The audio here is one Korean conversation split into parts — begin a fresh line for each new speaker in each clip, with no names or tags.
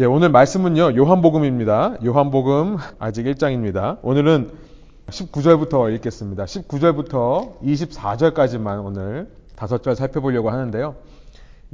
예, 오늘 말씀은요, 요한복음입니다. 요한복음 아직 1장입니다. 오늘은 19절부터 읽겠습니다. 19절부터 24절까지만 오늘 다섯 절 살펴보려고 하는데요.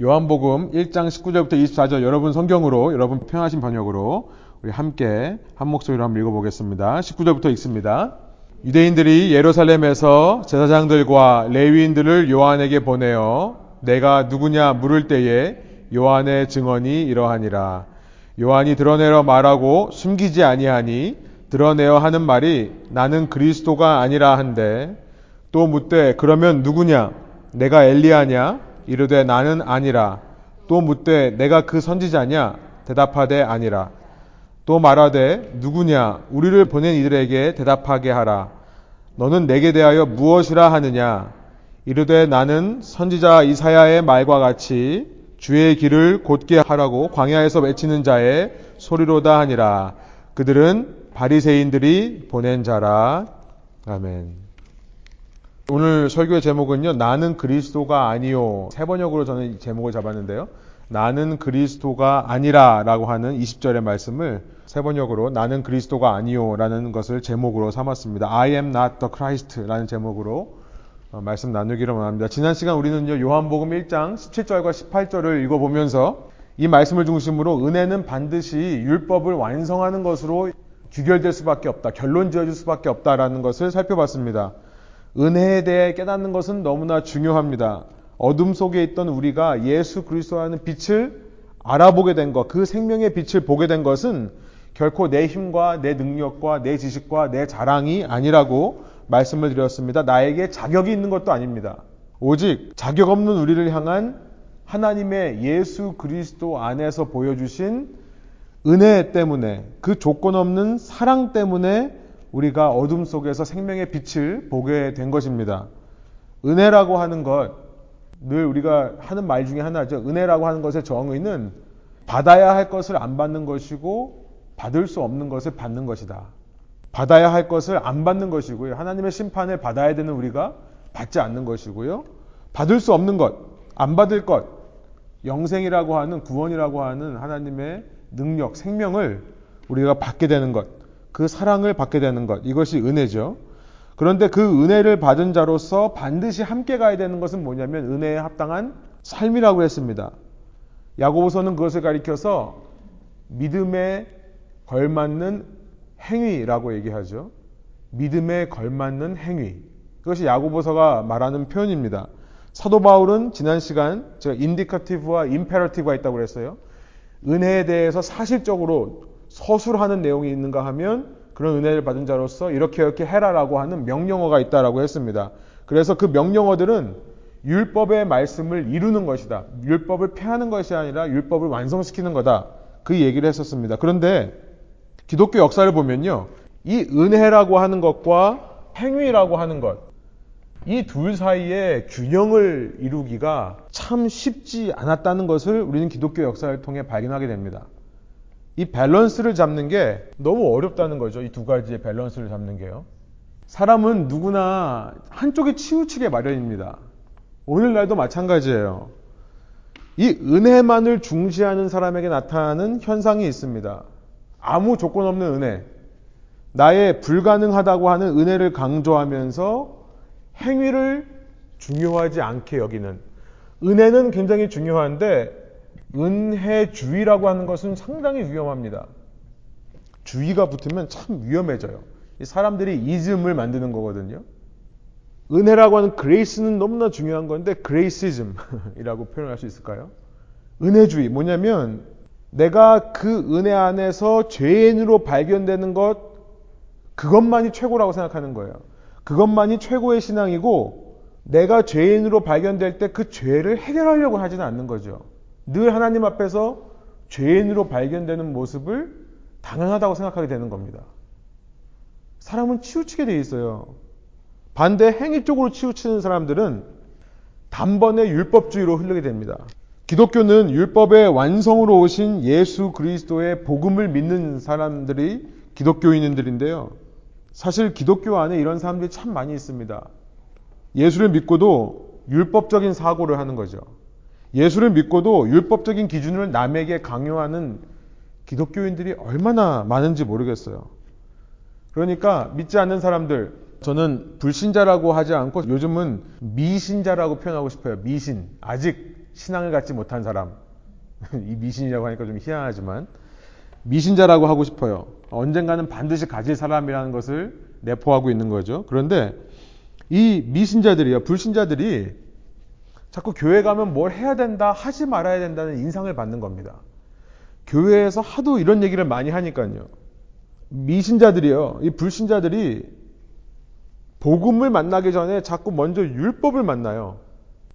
요한복음 1장 19절부터 24절 여러분 성경으로, 여러분 편하신 번역으로 우리 함께 한 목소리로 한번 읽어보겠습니다. 19절부터 읽습니다. 유대인들이 예루살렘에서 제사장들과 레위인들을 요한에게 보내어 내가 누구냐 물을 때에 요한의 증언이 이러하니라. 요한이 드러내려 말하고 숨기지 아니하니 드러내어 하는 말이 나는 그리스도가 아니라 한데 또 묻되 그러면 누구냐? 내가 엘리야냐? 이르되 나는 아니라. 또 묻되 내가 그 선지자냐? 대답하되 아니라. 또 말하되 누구냐? 우리를 보낸 이들에게 대답하게 하라. 너는 내게 대하여 무엇이라 하느냐? 이르되 나는 선지자 이사야의 말과 같이 주의 길을 곧게 하라고 광야에서 외치는 자의 소리로다 하니라 그들은 바리새인들이 보낸 자라 아멘. 오늘 설교의 제목은요. 나는 그리스도가 아니요. 세 번역으로 저는 이 제목을 잡았는데요. 나는 그리스도가 아니라라고 하는 20절의 말씀을 세 번역으로 나는 그리스도가 아니요라는 것을 제목으로 삼았습니다. I am not the Christ라는 제목으로 어, 말씀 나누기를 원합니다. 지난 시간 우리는요. 요한복음 1장 17절과 18절을 읽어보면서 이 말씀을 중심으로 은혜는 반드시 율법을 완성하는 것으로 귀결될 수밖에 없다. 결론 지어질 수밖에 없다라는 것을 살펴봤습니다. 은혜에 대해 깨닫는 것은 너무나 중요합니다. 어둠 속에 있던 우리가 예수 그리스도라는 빛을 알아보게 된 것, 그 생명의 빛을 보게 된 것은 결코 내 힘과 내 능력과 내 지식과 내 자랑이 아니라고 말씀을 드렸습니다. 나에게 자격이 있는 것도 아닙니다. 오직 자격 없는 우리를 향한 하나님의 예수 그리스도 안에서 보여주신 은혜 때문에 그 조건 없는 사랑 때문에 우리가 어둠 속에서 생명의 빛을 보게 된 것입니다. 은혜라고 하는 것, 늘 우리가 하는 말 중에 하나죠. 은혜라고 하는 것의 정의는 받아야 할 것을 안 받는 것이고 받을 수 없는 것을 받는 것이다. 받아야 할 것을 안 받는 것이고요. 하나님의 심판을 받아야 되는 우리가 받지 않는 것이고요. 받을 수 없는 것, 안 받을 것, 영생이라고 하는 구원이라고 하는 하나님의 능력, 생명을 우리가 받게 되는 것, 그 사랑을 받게 되는 것, 이것이 은혜죠. 그런데 그 은혜를 받은 자로서 반드시 함께 가야 되는 것은 뭐냐면 은혜에 합당한 삶이라고 했습니다. 야고보서는 그것을 가리켜서 믿음에 걸맞는 행위라고 얘기하죠. 믿음에 걸맞는 행위. 그것이 야고보서가 말하는 표현입니다. 사도 바울은 지난 시간 제가 인디카티브와 임페러티브가 있다고 그랬어요. 은혜에 대해서 사실적으로 서술하는 내용이 있는가 하면 그런 은혜를 받은 자로서 이렇게 이렇게 해라라고 하는 명령어가 있다라고 했습니다. 그래서 그 명령어들은 율법의 말씀을 이루는 것이다. 율법을 폐하는 것이 아니라 율법을 완성시키는 거다. 그 얘기를 했었습니다. 그런데 기독교 역사를 보면요. 이 은혜라고 하는 것과 행위라고 하는 것, 이 둘 사이에 균형을 이루기가 참 쉽지 않았다는 것을 우리는 기독교 역사를 통해 발견하게 됩니다. 이 밸런스를 잡는 게 너무 어렵다는 거죠. 이 두 가지의 밸런스를 잡는 게요. 사람은 누구나 한쪽에 치우치게 마련입니다. 오늘날도 마찬가지예요. 이 은혜만을 중시하는 사람에게 나타나는 현상이 있습니다. 아무 조건 없는 은혜. 나의 불가능하다고 하는 은혜를 강조하면서 행위를 중요하지 않게 여기는. 은혜는 굉장히 중요한데 은혜주의라고 하는 것은 상당히 위험합니다. 주의가 붙으면 참 위험해져요. 사람들이 이즘을 만드는 거거든요. 은혜라고 하는 grace는 너무나 중요한 건데 graceism이라고 표현할 수 있을까요? 은혜주의 뭐냐면 내가 그 은혜 안에서 죄인으로 발견되는 것 그것만이 최고라고 생각하는 거예요. 그것만이 최고의 신앙이고 내가 죄인으로 발견될 때 그 죄를 해결하려고 하지는 않는 거죠. 늘 하나님 앞에서 죄인으로 발견되는 모습을 당연하다고 생각하게 되는 겁니다. 사람은 치우치게 돼 있어요. 반대 행위 쪽으로 치우치는 사람들은 단번에 율법주의로 흐르게 됩니다. 기독교는 율법의 완성으로 오신 예수 그리스도의 복음을 믿는 사람들이 기독교인들인데요. 사실 기독교 안에 이런 사람들이 참 많이 있습니다. 예수를 믿고도 율법적인 사고를 하는 거죠. 예수를 믿고도 율법적인 기준을 남에게 강요하는 기독교인들이 얼마나 많은지 모르겠어요. 그러니까 믿지 않는 사람들, 저는 불신자라고 하지 않고 요즘은 미신자라고 표현하고 싶어요. 미신. 아직 신앙을 갖지 못한 사람. 이 미신이라고 하니까 좀 희한하지만 미신자라고 하고 싶어요. 언젠가는 반드시 가질 사람이라는 것을 내포하고 있는 거죠. 그런데 이 미신자들이요, 불신자들이 자꾸 교회 가면 뭘 해야 된다, 하지 말아야 된다는 인상을 받는 겁니다. 교회에서 하도 이런 얘기를 많이 하니까요. 미신자들이요, 이 불신자들이 복음을 만나기 전에 자꾸 먼저 율법을 만나요.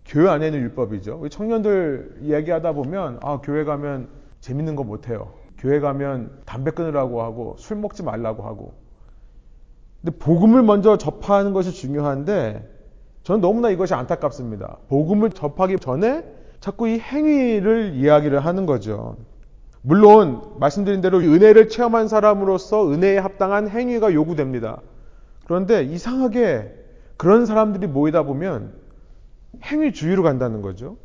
교회 안에는 율법이죠. 우리 청년들 이야기하다 보면 아 교회 가면 재밌는 거 못해요. 교회 가면 담배 끊으라고 하고 술 먹지 말라고 하고. 근데 복음을 먼저 접하는 것이 중요한데 저는 너무나 이것이 안타깝습니다. 복음을 접하기 전에 자꾸 이 행위를 이야기를 하는 거죠. 물론 말씀드린 대로 은혜를 체험한 사람으로서 은혜에 합당한 행위가 요구됩니다. 그런데 이상하게 그런 사람들이 모이다 보면 행위주의로 간다는 거죠.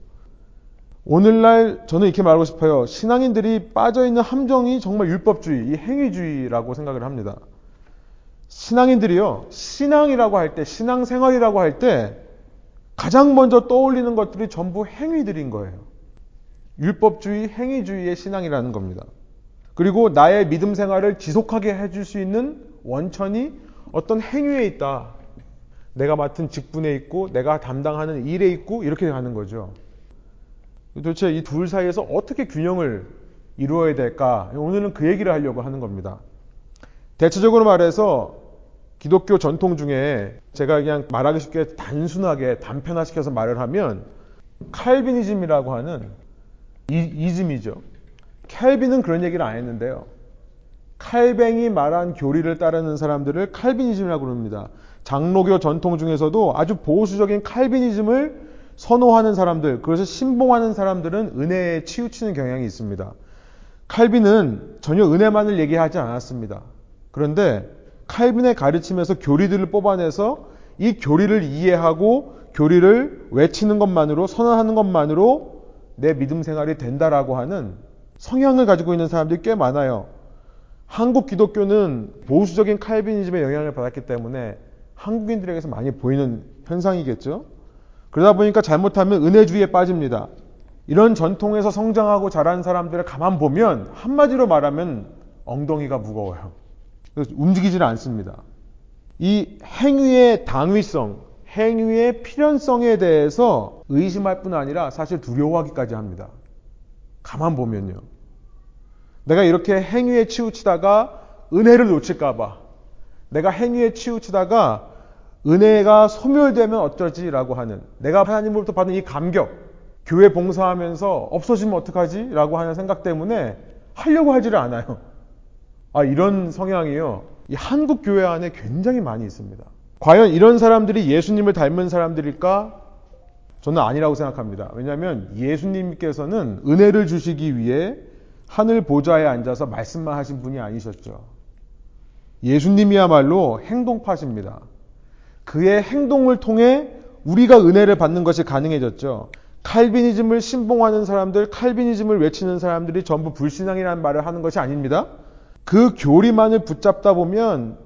오늘날 저는 이렇게 말하고 싶어요. 신앙인들이 빠져있는 함정이 정말 율법주의, 이 행위주의라고 생각을 합니다. 신앙인들이요, 신앙이라고 할 때, 신앙생활이라고 할 때, 가장 먼저 떠올리는 것들이 전부 행위들인 거예요. 율법주의, 행위주의의 신앙이라는 겁니다. 그리고 나의 믿음 생활을 지속하게 해줄 수 있는 원천이 어떤 행위에 있다. 내가 맡은 직분에 있고, 내가 담당하는 일에 있고, 이렇게 가는 거죠. 도대체 이 둘 사이에서 어떻게 균형을 이루어야 될까? 오늘은 그 얘기를 하려고 하는 겁니다. 대체적으로 말해서 기독교 전통 중에 제가 그냥 말하기 쉽게 단순하게 단편화시켜서 말을 하면 칼비니즘이라고 하는 이, 즘이죠 칼빈은 그런 얘기를 안 했는데요. 칼뱅이 말한 교리를 따르는 사람들을 칼비니즘이라고 그럽니다. 장로교 전통 중에서도 아주 보수적인 칼비니즘을 선호하는 사람들, 그래서 신봉하는 사람들은 은혜에 치우치는 경향이 있습니다. 칼빈은 전혀 은혜만을 얘기하지 않았습니다. 그런데 칼빈의 가르침에서 교리들을 뽑아내서 이 교리를 이해하고 교리를 외치는 것만으로 선언하는 것만으로 내 믿음 생활이 된다라고 하는 성향을 가지고 있는 사람들이 꽤 많아요. 한국 기독교는 보수적인 칼빈이즘의 영향을 받았기 때문에 한국인들에게서 많이 보이는 현상이겠죠. 그러다 보니까 잘못하면 은혜주의에 빠집니다. 이런 전통에서 성장하고 자란 사람들을 가만 보면 한마디로 말하면 엉덩이가 무거워요. 움직이지를 않습니다. 이 행위의 당위성, 행위의 필연성에 대해서 의심할 뿐 아니라 사실 두려워하기까지 합니다. 가만 보면요. 내가 이렇게 행위에 치우치다가 은혜를 놓칠까봐, 내가 행위에 치우치다가 은혜가 소멸되면 어쩌지라고 하는, 내가 하나님으로부터 받은 이 감격, 교회 봉사하면서 없어지면 어떡하지? 라고 하는 생각 때문에 하려고 하지를 않아요. 아, 이런 성향이요. 이 한국 교회 안에 굉장히 많이 있습니다. 과연 이런 사람들이 예수님을 닮은 사람들일까? 저는 아니라고 생각합니다. 왜냐하면 예수님께서는 은혜를 주시기 위해 하늘 보좌에 앉아서 말씀만 하신 분이 아니셨죠. 예수님이야말로 행동파십니다. 그의 행동을 통해 우리가 은혜를 받는 것이 가능해졌죠. 칼비니즘을 신봉하는 사람들, 칼비니즘을 외치는 사람들이 전부 불신앙이라는 말을 하는 것이 아닙니다. 그 교리만을 붙잡다 보면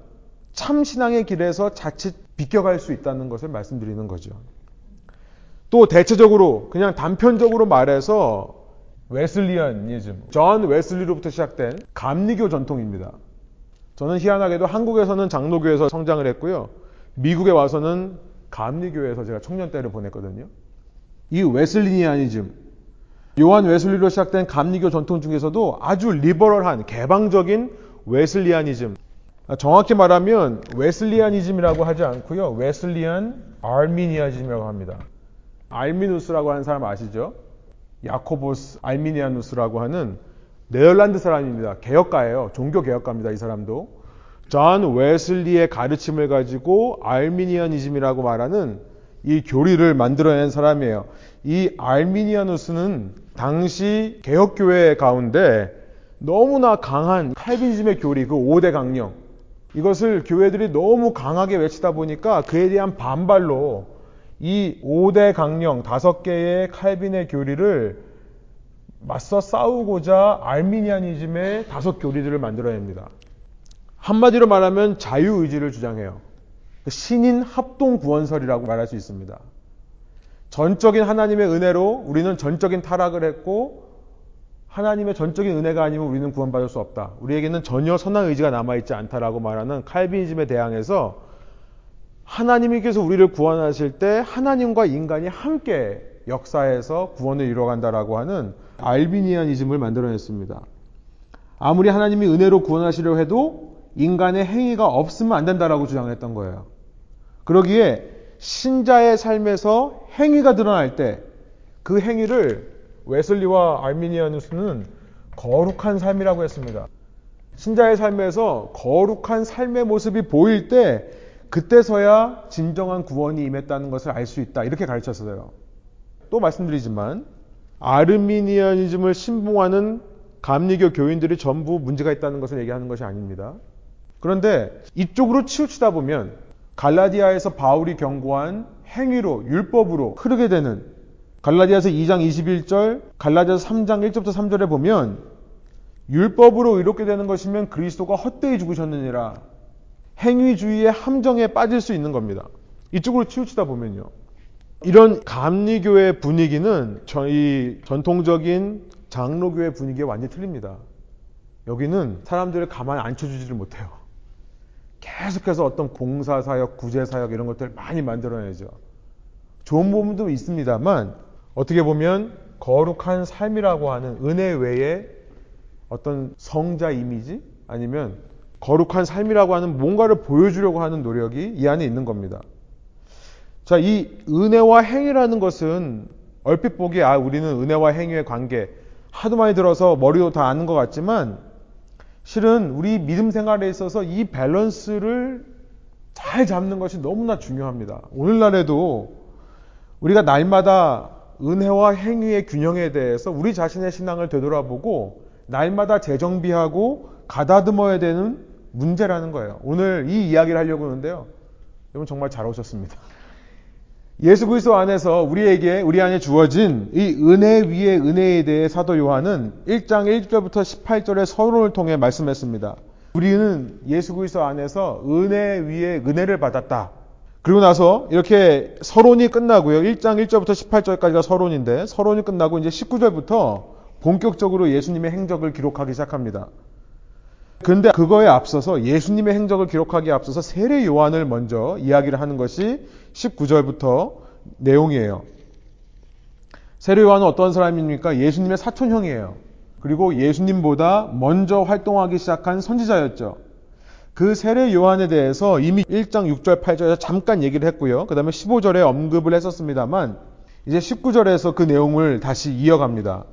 참 신앙의 길에서 자칫 비껴갈 수 있다는 것을 말씀드리는 거죠. 또 대체적으로 그냥 단편적으로 말해서 Wesleyanism, 존 웨슬리로부터 시작된 감리교 전통입니다. 저는 희한하게도 한국에서는 장로교에서 성장을 했고요. 미국에 와서는 감리교에서 제가 청년 때를 보냈거든요. 이 Wesleyanism, 요한 웨슬리로 시작된 감리교 전통 중에서도 아주 liberal한 개방적인 Wesleyanism. 정확히 말하면 Wesleyanism이라고 하지 않고요. Wesleyan Arminianism이라고 합니다. 알미니우스라고 하는 사람 아시죠? 야코부스 알미니아누스라고 하는 네덜란드 사람입니다. 개혁가예요. 종교 개혁가입니다. 이 사람도. 존 웨슬리의 가르침을 가지고 Arminianism이라고 말하는 이 교리를 만들어낸 사람이에요. 이 알미니아누스는 당시 개혁교회 가운데 너무나 강한 칼빈즘의 교리, 그 5대 강령. 이것을 교회들이 너무 강하게 외치다 보니까 그에 대한 반발로 이 5대 강령, 5개의 칼빈의 교리를 맞서 싸우고자 Arminianism의 다섯 교리들을 만들어냅니다. 한마디로 말하면 자유의지를 주장해요. 신인 합동 구원설이라고 말할 수 있습니다. 전적인 하나님의 은혜로 우리는 전적인 타락을 했고 하나님의 전적인 은혜가 아니면 우리는 구원받을 수 없다. 우리에게는 전혀 선한 의지가 남아있지 않다라고 말하는 칼빈이즘에 대항해서 하나님께서 우리를 구원하실 때 하나님과 인간이 함께 역사에서 구원을 이루어간다라고 하는 알비니안이즘을 만들어냈습니다. 아무리 하나님이 은혜로 구원하시려 해도 인간의 행위가 없으면 안 된다라고 주장했던 거예요. 그러기에 신자의 삶에서 행위가 드러날 때 그 행위를 웨슬리와 알미니아누스는 거룩한 삶이라고 했습니다. 신자의 삶에서 거룩한 삶의 모습이 보일 때 그때서야 진정한 구원이 임했다는 것을 알 수 있다. 이렇게 가르쳤어요. 또 말씀드리지만 아르미니아니즘을 신봉하는 감리교 교인들이 전부 문제가 있다는 것을 얘기하는 것이 아닙니다. 그런데 이쪽으로 치우치다 보면 갈라디아에서 바울이 경고한 행위로 율법으로 흐르게 되는 갈라디아서 2장 21절, 갈라디아서 3장 1절부터 3절에 보면 율법으로 의롭게 되는 것이면 그리스도가 헛되이 죽으셨느니라. 행위주의의 함정에 빠질 수 있는 겁니다. 이쪽으로 치우치다 보면요. 이런 감리교의 분위기는 저희 전통적인 장로교의 분위기에 완전히 틀립니다. 여기는 사람들을 가만히 앉혀주지를 못해요. 계속해서 어떤 공사사역, 구제사역 이런 것들을 많이 만들어내죠. 좋은 부분도 있습니다만 어떻게 보면 거룩한 삶이라고 하는 은혜 외에 어떤 성자 이미지 아니면 거룩한 삶이라고 하는 뭔가를 보여주려고 하는 노력이 이 안에 있는 겁니다. 자, 이 은혜와 행위라는 것은 얼핏 보기에 아, 우리는 은혜와 행위의 관계 하도 많이 들어서 머리도 다 아는 것 같지만 실은 우리 믿음 생활에 있어서 이 밸런스를 잘 잡는 것이 너무나 중요합니다. 오늘날에도 우리가 날마다 은혜와 행위의 균형에 대해서 우리 자신의 신앙을 되돌아보고 날마다 재정비하고 가다듬어야 되는 문제라는 거예요. 오늘 이 이야기를 하려고 하는데요. 여러분 정말 잘 오셨습니다. 예수 그리스도 안에서 우리에게 우리 안에 주어진 이 은혜 위의 은혜에 대해 사도 요한은 1장 1절부터 18절의 서론을 통해 말씀했습니다. 우리는 예수 그리스도 안에서 은혜 위에 은혜를 받았다. 그리고 나서 이렇게 서론이 끝나고요. 1장 1절부터 18절까지가 서론인데 서론이 끝나고 이제 19절부터 본격적으로 예수님의 행적을 기록하기 시작합니다. 그런데 그거에 앞서서 예수님의 행적을 기록하기에 앞서서 세례 요한을 먼저 이야기를 하는 것이 19절부터 내용이에요. 세례 요한은 어떤 사람입니까? 예수님의 사촌형이에요. 그리고 예수님보다 먼저 활동하기 시작한 선지자였죠. 그 세례 요한에 대해서 이미 1장 6절 8절에서 잠깐 얘기를 했고요. 그 다음에 15절에 언급을 했었습니다만 이제 19절에서 그 내용을 다시 이어갑니다.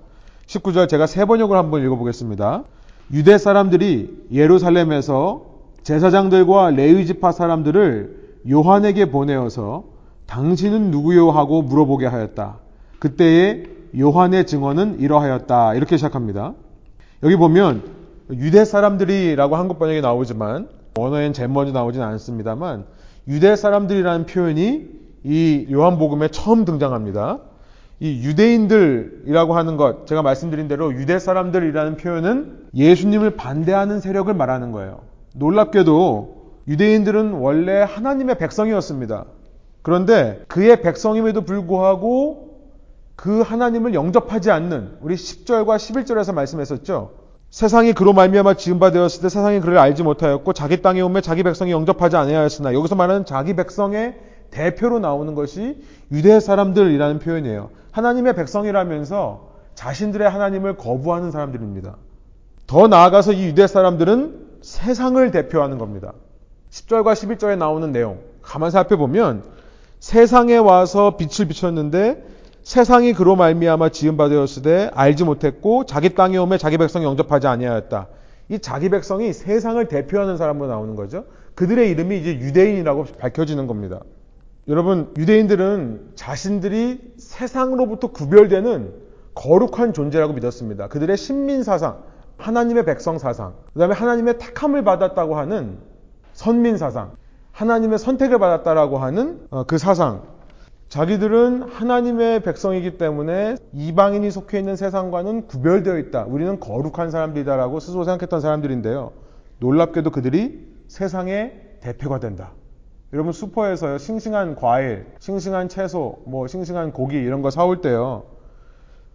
19절 제가 세 번역을 한번 읽어보겠습니다. 유대 사람들이 예루살렘에서 제사장들과 레위 지파 사람들을 요한에게 보내어서 당신은 누구요 하고 물어보게 하였다. 그때에 요한의 증언은 이러하였다. 이렇게 시작합니다. 여기 보면 유대 사람들이라고 한국 번역에 나오지만 원어엔 제일 먼저 나오진 않습니다만 유대 사람들이라는 표현이 이 요한복음에 처음 등장합니다. 이 유대인들이라고 하는 것, 제가 말씀드린 대로 유대 사람들이라는 표현은 예수님을 반대하는 세력을 말하는 거예요. 놀랍게도 유대인들은 원래 하나님의 백성이었습니다. 그런데 그의 백성임에도 불구하고 그 하나님을 영접하지 않는 우리 10절과 11절에서 말씀했었죠. 세상이 그로 말미암아 지은 바 되었을 때 세상이 그를 알지 못하였고 자기 땅에 오매 자기 백성이 영접하지 아니하였으나 여기서 말하는 자기 백성의 대표로 나오는 것이 유대 사람들이라는 표현이에요. 하나님의 백성이라면서 자신들의 하나님을 거부하는 사람들입니다. 더 나아가서 이 유대 사람들은 세상을 대표하는 겁니다. 10절과 11절에 나오는 내용 가만 살펴보면 세상에 와서 빛을 비췄는데 세상이 그로 말미암아 지은 바 되었으되 알지 못했고 자기 땅에 오매 자기 백성이 영접하지 아니하였다. 이 자기 백성이 세상을 대표하는 사람으로 나오는 거죠. 그들의 이름이 이제 유대인이라고 밝혀지는 겁니다. 여러분, 유대인들은 자신들이 세상으로부터 구별되는 거룩한 존재라고 믿었습니다. 그들의 신민 사상, 하나님의 백성 사상, 그 다음에 하나님의 택함을 받았다고 하는 선민 사상, 하나님의 선택을 받았다라고 하는 어, 그 사상. 자기들은 하나님의 백성이기 때문에 이방인이 속해 있는 세상과는 구별되어 있다. 우리는 거룩한 사람들이다라고 스스로 생각했던 사람들인데요. 놀랍게도 그들이 세상의 대표가 된다. 여러분 슈퍼에서요 싱싱한 과일, 싱싱한 채소, 뭐 싱싱한 고기 이런 거 사올 때요.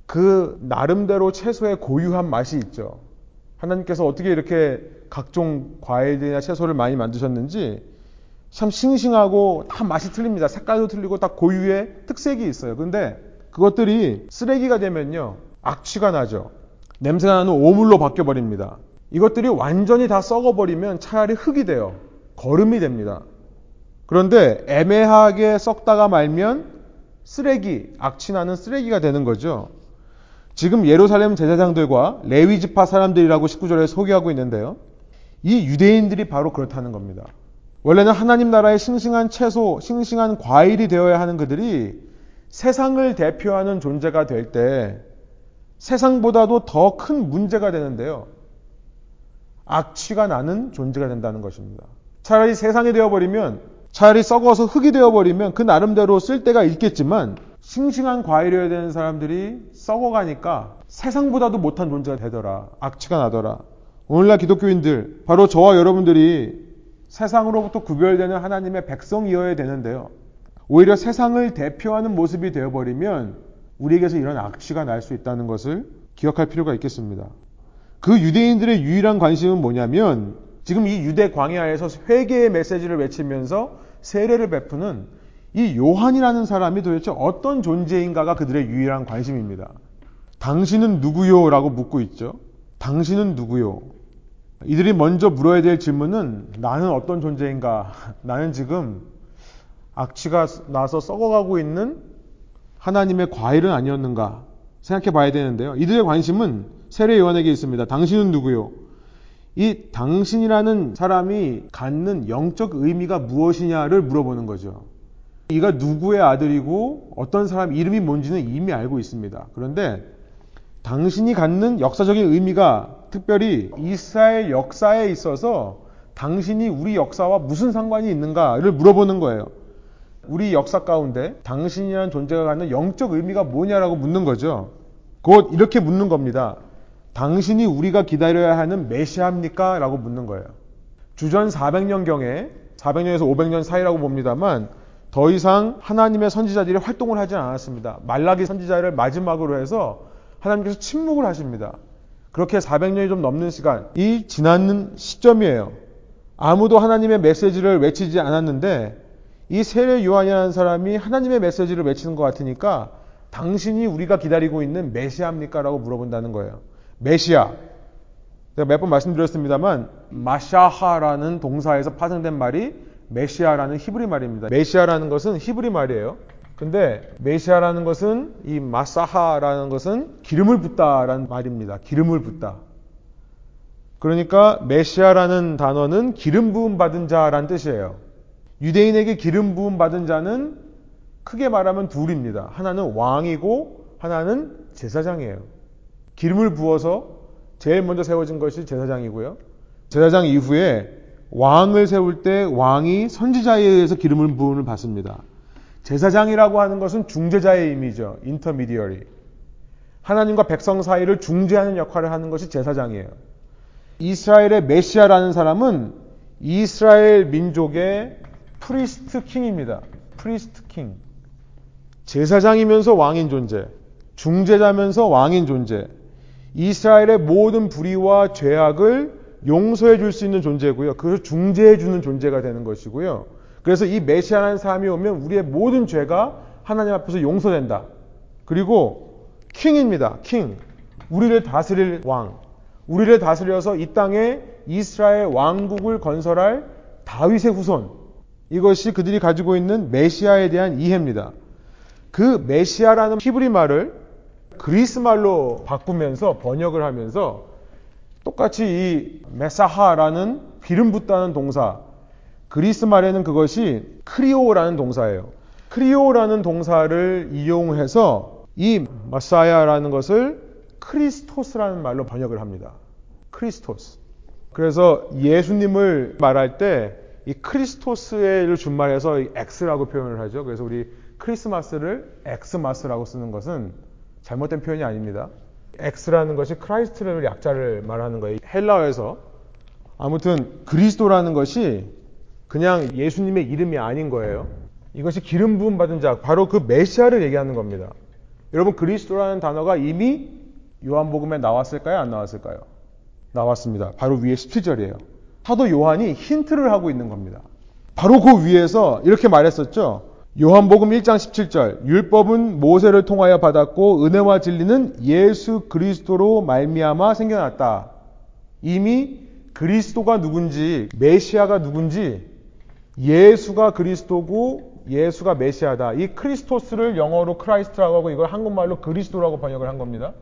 그 나름대로 채소의 고유한 맛이 있죠. 하나님께서 어떻게 이렇게 각종 과일들이나 채소를 많이 만드셨는지 참 싱싱하고 다 맛이 틀립니다. 색깔도 틀리고 다 고유의 특색이 있어요. 근데 그것들이 쓰레기가 되면요. 악취가 나죠. 냄새가 나는 오물로 바뀌어 버립니다. 이것들이 완전히 다 썩어버리면 차라리 흙이 돼요. 거름이 됩니다. 그런데 애매하게 썩다가 말면 쓰레기, 악취나는 쓰레기가 되는 거죠. 지금 예루살렘 제사장들과 레위 지파 사람들이라고 19절에 소개하고 있는데요. 이 유대인들이 바로 그렇다는 겁니다. 원래는 하나님 나라의 싱싱한 채소, 싱싱한 과일이 되어야 하는 그들이 세상을 대표하는 존재가 될 때 세상보다도 더 큰 문제가 되는데요. 악취가 나는 존재가 된다는 것입니다. 차라리 세상이 되어버리면, 차라리 썩어서 흙이 되어버리면 그 나름대로 쓸 데가 있겠지만, 싱싱한 과일이어야 되는 사람들이 썩어가니까 세상보다도 못한 존재가 되더라. 악취가 나더라. 오늘날 기독교인들, 바로 저와 여러분들이 세상으로부터 구별되는 하나님의 백성이어야 되는데요. 오히려 세상을 대표하는 모습이 되어버리면 우리에게서 이런 악취가 날 수 있다는 것을 기억할 필요가 있겠습니다. 그 유대인들의 유일한 관심은 뭐냐면 지금 이 유대 광야에서 회개의 메시지를 외치면서 세례를 베푸는 이 요한이라는 사람이 도대체 어떤 존재인가가 그들의 유일한 관심입니다. 당신은 누구요? 라고 묻고 있죠. 당신은 누구요? 이들이 먼저 물어야 될 질문은 나는 어떤 존재인가? 나는 지금 악취가 나서 썩어가고 있는 하나님의 과일은 아니었는가? 생각해 봐야 되는데요. 이들의 관심은 세례 요한에게 있습니다. 당신은 누구요? 이 당신이라는 사람이 갖는 영적 의미가 무엇이냐를 물어보는 거죠. 이가 누구의 아들이고 어떤 사람 이름이 뭔지는 이미 알고 있습니다. 그런데 당신이 갖는 역사적인 의미가 특별히 이스라엘 역사에 있어서 당신이 우리 역사와 무슨 상관이 있는가를 물어보는 거예요. 우리 역사 가운데 당신이라는 존재가 갖는 영적 의미가 뭐냐라고 묻는 거죠. 곧 이렇게 묻는 겁니다. 당신이 우리가 기다려야 하는 메시아입니까? 라고 묻는 거예요. 주전 400년경에 400년에서 500년 사이라고 봅니다만 더 이상 하나님의 선지자들이 활동을 하지 않았습니다. 말라기 선지자를 마지막으로 해서 하나님께서 침묵을 하십니다. 그렇게 400년이 좀 넘는 시간이 지나는 시점이에요. 아무도 하나님의 메시지를 외치지 않았는데 이 세례 요한이라는 사람이 하나님의 메시지를 외치는 것 같으니까 당신이 우리가 기다리고 있는 메시아입니까? 라고 물어본다는 거예요. 메시아. 제가 몇 번 말씀드렸습니다만 משח라는 동사에서 파생된 말이 메시아라는 히브리 말입니다. 메시아라는 것은 히브리 말이에요. 근데 메시아라는 것은 이 משח라는 것은 기름을 붓다라는 말입니다. 기름을 붓다. 그러니까 메시아라는 단어는 기름 부음 받은 자라는 뜻이에요. 유대인에게 기름 부음 받은 자는 크게 말하면 둘입니다. 하나는 왕이고 하나는 제사장이에요. 기름을 부어서 제일 먼저 세워진 것이 제사장이고요. 제사장 이후에 왕을 세울 때 왕이 선지자에 의해서 기름을 부음을 받습니다. 제사장이라고 하는 것은 중재자의 의미죠. 인터미디어리. 하나님과 백성 사이를 중재하는 역할을 하는 것이 제사장이에요. 이스라엘의 메시아라는 사람은 이스라엘 민족의 priest king입니다. priest king. 제사장이면서 왕인 존재. 중재자면서 왕인 존재. 이스라엘의 모든 불의와 죄악을 용서해 줄 수 있는 존재고요. 그것을 중재해 주는 존재가 되는 것이고요. 그래서 이 메시아라는 사람이 오면 우리의 모든 죄가 하나님 앞에서 용서된다. 그리고 킹입니다. 킹. 우리를 다스릴 왕. 우리를 다스려서 이 땅에 이스라엘 왕국을 건설할 다윗의 후손. 이것이 그들이 가지고 있는 메시아에 대한 이해입니다. 그 메시아라는 히브리 말을 그리스 말로 바꾸면서 번역을 하면서 똑같이 이 메사하라는 기름 붓다는 동사 그리스 말에는 그것이 크리오라는 동사예요. χρίω라는 동사를 이용해서 이 משיח라는 것을 Χριστός라는 말로 번역을 합니다. Χριστός. 그래서 예수님을 말할 때 이 Χριστός를 준말해서 X라고 표현을 하죠. 그래서 우리 크리스마스를 Xmas라고 쓰는 것은 잘못된 표현이 아닙니다. X라는 것이 Christ를 약자를 말하는 거예요. 헬라어에서 아무튼 그리스도라는 것이 그냥 예수님의 이름이 아닌 거예요. 이것이 기름 부음 받은 자, 바로 그 메시아를 얘기하는 겁니다. 여러분 그리스도라는 단어가 이미 요한복음에 나왔을까요? 안 나왔을까요? 나왔습니다. 바로 위에 17절이에요. 사도 요한이 힌트를 하고 있는 겁니다. 바로 그 위에서 이렇게 말했었죠. 요한복음 1장 17절 율법은 모세를 통하여 받았고 은혜와 진리는 예수 그리스도로 말미암아 생겨났다. 이미 그리스도가 누군지 메시아가 누군지 예수가 그리스도고 예수가 메시아다. 이 Χριστός를 영어로 Christ라고 하고 이걸 한국말로 그리스도라고 번역을 한 겁니다.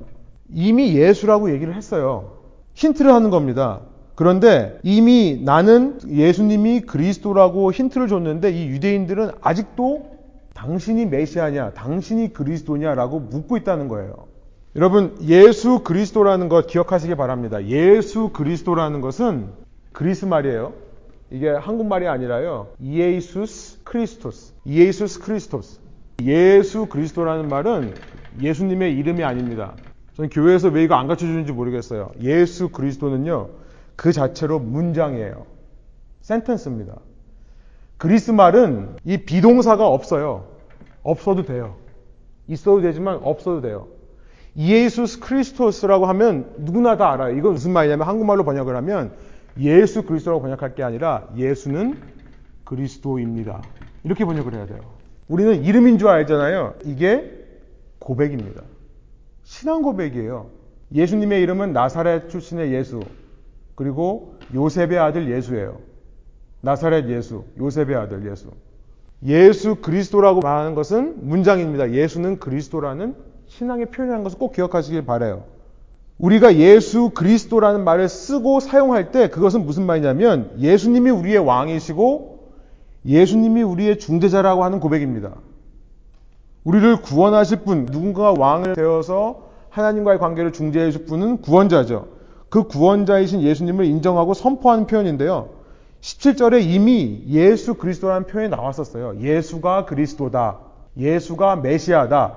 이미 예수라고 얘기를 했어요. 힌트를 하는 겁니다. 그런데 이미 나는 예수님이 그리스도라고 힌트를 줬는데 이 유대인들은 아직도 당신이 메시아냐, 당신이 그리스도냐라고 묻고 있다는 거예요. 여러분, 예수 그리스도라는 것 기억하시기 바랍니다. 예수 그리스도라는 것은 그리스 말이에요. 이게 한국말이 아니라요. Ιησούς Χριστός. Ιησούς Χριστός. 예수 그리스도라는 말은 예수님의 이름이 아닙니다. 저는 교회에서 왜 이거 안 가르쳐 주는지 모르겠어요. 예수 그리스도는요. 그 자체로 문장이에요. sentence입니다. 그리스 말은 이 be동사가 없어요. 없어도 돼요. 있어도 되지만 없어도 돼요. 예수스 크리스토스라고 하면 누구나 다 알아요. 이건 무슨 말이냐면 한국말로 번역을 하면 예수 그리스도라고 번역할 게 아니라 예수는 그리스도입니다. 이렇게 번역을 해야 돼요. 우리는 이름인 줄 알잖아요. 이게 고백입니다. 신앙 고백이에요. 예수님의 이름은 나사렛 출신의 예수, 그리고 요셉의 아들 예수예요. 나사렛 예수, 요셉의 아들 예수. 예수 그리스도라고 말하는 것은 문장입니다. 예수는 그리스도라는 신앙의 표현이라는 것을 꼭 기억하시길 바래요. 우리가 예수 그리스도라는 말을 쓰고 사용할 때 그것은 무슨 말이냐면 예수님이 우리의 왕이시고 예수님이 우리의 중재자라고 하는 고백입니다. 우리를 구원하실 분, 누군가가 왕을 되어서 하나님과의 관계를 중재해 줄 분은 구원자죠. 그 구원자이신 예수님을 인정하고 선포하는 표현인데요. 17절에 이미 예수 그리스도라는 표현이 나왔었어요. 예수가 그리스도다. 예수가 메시아다.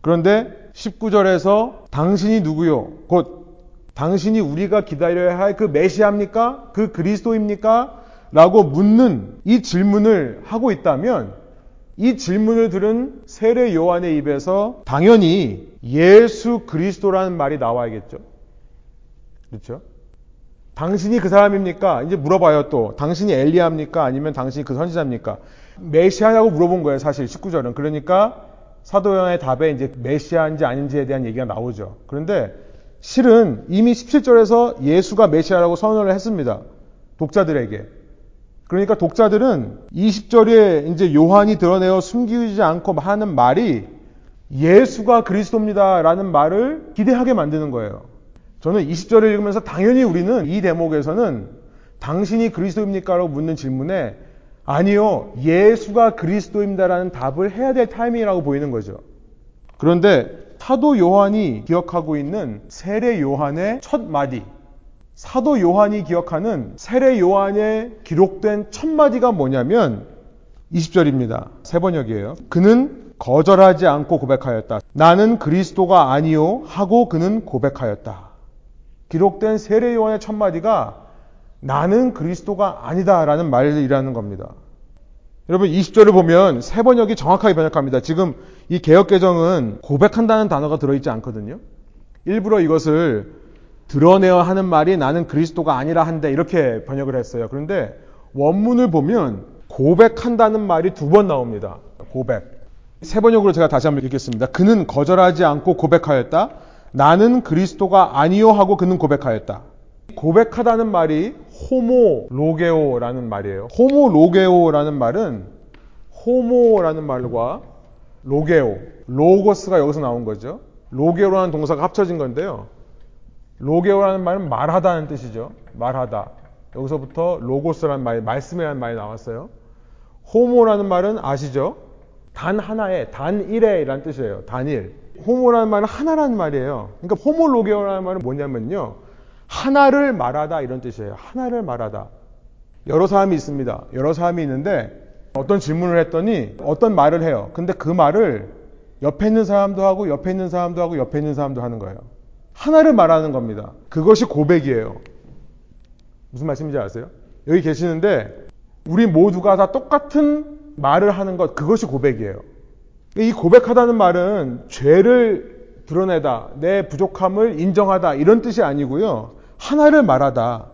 그런데 19절에서 당신이 누구요? 곧 당신이 우리가 기다려야 할 그 메시아입니까? 그 그리스도입니까? 라고 묻는 이 질문을 하고 있다면 이 질문을 들은 세례 요한의 입에서 당연히 예수 그리스도라는 말이 나와야겠죠. 그렇죠? 당신이 그 사람입니까? 이제 물어봐요 또. 당신이 엘리야입니까? 아니면 당신이 그 선지자입니까? 메시아냐고 물어본 거예요, 사실 19절은. 그러니까 사도 요한의 답에 이제 메시아인지 아닌지에 대한 얘기가 나오죠. 그런데 실은 이미 17절에서 예수가 메시아라고 선언을 했습니다. 독자들에게. 그러니까 독자들은 20절에 이제 요한이 드러내어 숨기지 않고 하는 말이 예수가 그리스도입니다라는 말을 기대하게 만드는 거예요. 저는 20절을 읽으면서 당연히 우리는 이 대목에서는 당신이 그리스도입니까? 라고 묻는 질문에 아니요, 예수가 그리스도입니다라는 답을 해야 될 타이밍이라고 보이는 거죠. 그런데 사도 요한이 기억하고 있는 세례 요한의 첫 마디, 사도 요한이 기억하는 세례 요한에 기록된 첫 마디가 뭐냐면 20절입니다. 세 번역이에요. 그는 거절하지 않고 고백하였다. 나는 그리스도가 아니요 하고 그는 고백하였다. 기록된 세례 요한의 첫 마디가 나는 그리스도가 아니다라는 말이라는 겁니다. 여러분 20절을 보면 세 번역이 정확하게 번역합니다. 지금 이 개혁 개정은 고백한다는 단어가 들어있지 않거든요. 일부러 이것을 드러내어 하는 말이 나는 그리스도가 아니라 한데 이렇게 번역을 했어요. 그런데 원문을 보면 고백한다는 말이 두 번 나옵니다. 고백. 세 번역으로 제가 다시 한번 읽겠습니다. 그는 거절하지 않고 고백하였다. 나는 그리스도가 아니요 하고 그는 고백하였다. 고백하다는 말이 ομολογέω라는 말이에요. ομολογέω라는 말은 ομο라는 말과 λογέω, 로고스가 여기서 나온 거죠. λογέω라는 동사가 합쳐진 건데요. λογέω라는 말은 말하다는 뜻이죠. 말하다. 여기서부터 로고스라는 말, 말씀이라는 말이 나왔어요. ομο라는 말은 아시죠? 단 하나의, 단일의라는 뜻이에요. 단일. 호모라는 말은 하나라는 말이에요. 그러니까 호모로게오라는 말은 뭐냐면요. 하나를 말하다 이런 뜻이에요. 하나를 말하다. 여러 사람이 있습니다. 여러 사람이 있는데 어떤 질문을 했더니 어떤 말을 해요. 근데 그 말을 옆에 있는 사람도 하고 옆에 있는 사람도 하고 옆에 있는 사람도 하는 거예요. 하나를 말하는 겁니다. 그것이 고백이에요. 무슨 말씀인지 아세요? 여기 계시는데 우리 모두가 다 똑같은 말을 하는 것 그것이 고백이에요. 이 고백하다는 말은 죄를 드러내다, 내 부족함을 인정하다 이런 뜻이 아니고요. 하나를 말하다.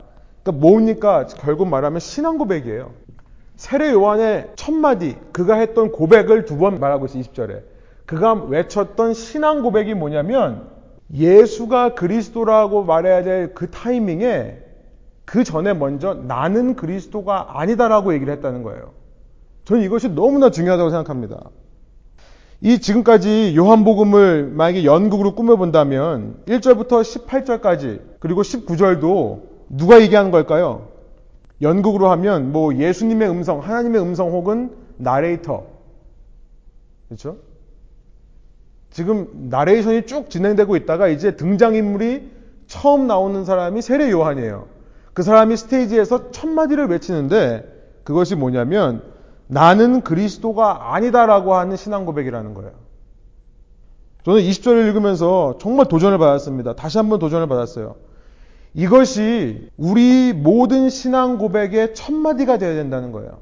그러니까 뭡니까? 결국 말하면 신앙 고백이에요. 세례 요한의 첫 마디, 그가 했던 고백을 두 번 말하고 있어요. 20절에. 그가 외쳤던 신앙 고백이 뭐냐면 예수가 그리스도라고 말해야 될 그 타이밍에 그 전에 먼저 나는 그리스도가 아니다라고 얘기를 했다는 거예요. 저는 이것이 너무나 중요하다고 생각합니다. 이 지금까지 요한복음을 만약에 연극으로 꾸며본다면 1절부터 18절까지 그리고 19절도 누가 얘기하는 걸까요? 연극으로 하면 뭐 예수님의 음성, 하나님의 음성 혹은 나레이터. 그렇죠? 지금 나레이션이 쭉 진행되고 있다가 이제 등장인물이 처음 나오는 사람이 세례 요한이에요. 그 사람이 스테이지에서 첫 마디를 외치는데 그것이 뭐냐면 나는 그리스도가 아니다라고 하는 신앙 고백이라는 거예요. 저는 20절을 읽으면서 정말 도전을 받았습니다. 다시 한번 도전을 받았어요. 이것이 우리 모든 신앙 고백의 첫마디가 되어야 된다는 거예요.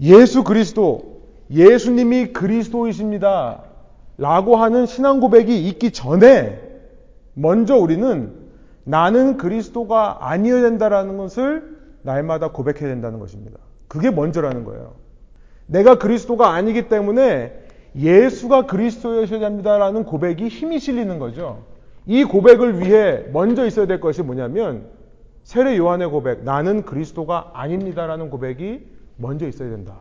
예수 그리스도, 예수님이 그리스도이십니다. 라고 하는 신앙 고백이 있기 전에 먼저 우리는 나는 그리스도가 아니어야 된다라는 것을 날마다 고백해야 된다는 것입니다. 그게 먼저라는 거예요. 내가 그리스도가 아니기 때문에 예수가 그리스도여셔야 됩니다라는 고백이 힘이 실리는 거죠. 이 고백을 위해 먼저 있어야 될 것이 뭐냐면 세례 요한의 고백, 나는 그리스도가 아닙니다라는 고백이 먼저 있어야 된다.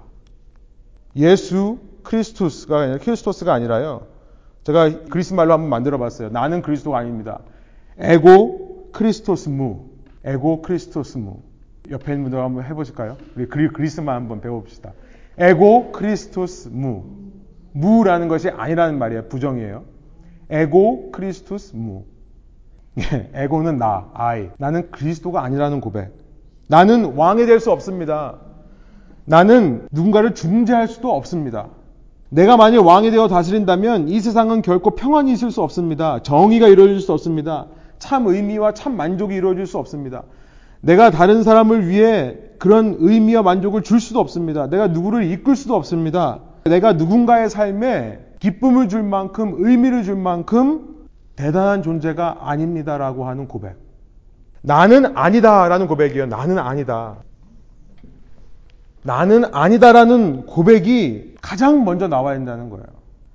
예수 Χριστός가 아니라 Χριστός가 아니라요. 제가 그리스 말로 한번 만들어 봤어요. 나는 그리스도가 아닙니다. εγώ Χριστός ου. εγώ Χριστός ου. 옆에 있는 분들 한번 해보실까요? 우리 그리스 말 한번 배워봅시다. εγώ Χριστός ου. ου라는 것이 아니라는 말이에요. 부정이에요. εγώ Χριστός ου. εγώ는 나, I. 나는 그리스도가 아니라는 고백. 나는 왕이 될 수 없습니다. 나는 누군가를 중재할 수도 없습니다. 내가 만약 왕이 되어 다스린다면 이 세상은 결코 평안이 있을 수 없습니다. 정의가 이루어질 수 없습니다. 참 의미와 참 만족이 이루어질 수 없습니다. 내가 다른 사람을 위해 그런 의미와 만족을 줄 수도 없습니다. 내가 누구를 이끌 수도 없습니다. 내가 누군가의 삶에 기쁨을 줄 만큼 의미를 줄 만큼 대단한 존재가 아닙니다라고 하는 고백. 나는 아니다라는 고백이에요. 나는 아니다. 나는 아니다라는 고백이 가장 먼저 나와야 된다는 거예요.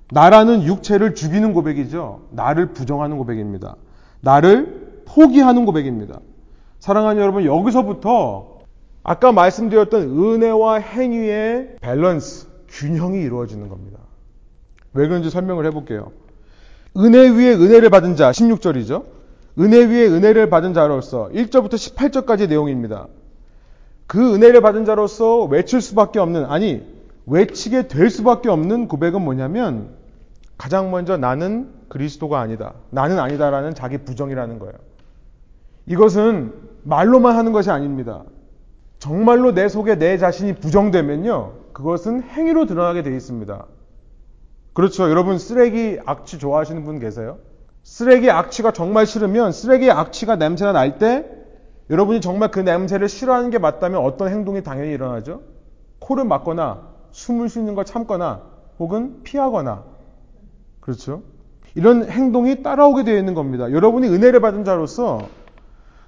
나라는 육체를 죽이는 고백이죠. 나를 부정하는 고백입니다. 나를 포기하는 고백입니다. 사랑하는 여러분, 여기서부터 아까 말씀드렸던 은혜와 행위의 밸런스, 균형이 이루어지는 겁니다. 왜 그런지 설명을 해볼게요. 은혜 위에 은혜를 받은 자, 16절이죠. 은혜 위에 은혜를 받은 자로서 1절부터 18절까지 내용입니다. 그 은혜를 받은 자로서 외칠 수밖에 없는, 아니, 외치게 될 수밖에 없는 고백은 뭐냐면, 가장 먼저 나는 그리스도가 아니다. 나는 아니다라는 자기 부정이라는 거예요. 이것은 말로만 하는 것이 아닙니다. 정말로 내 속에 내 자신이 부정되면요. 그것은 행위로 드러나게 되어 있습니다. 그렇죠. 여러분 쓰레기 악취 좋아하시는 분 계세요? 쓰레기 악취가 정말 싫으면 쓰레기 악취가 냄새가 날 때 여러분이 정말 그 냄새를 싫어하는 게 맞다면 어떤 행동이 당연히 일어나죠? 코를 막거나 숨을 쉬는 걸 참거나 혹은 피하거나 그렇죠? 이런 행동이 따라오게 되어 있는 겁니다. 여러분이 은혜를 받은 자로서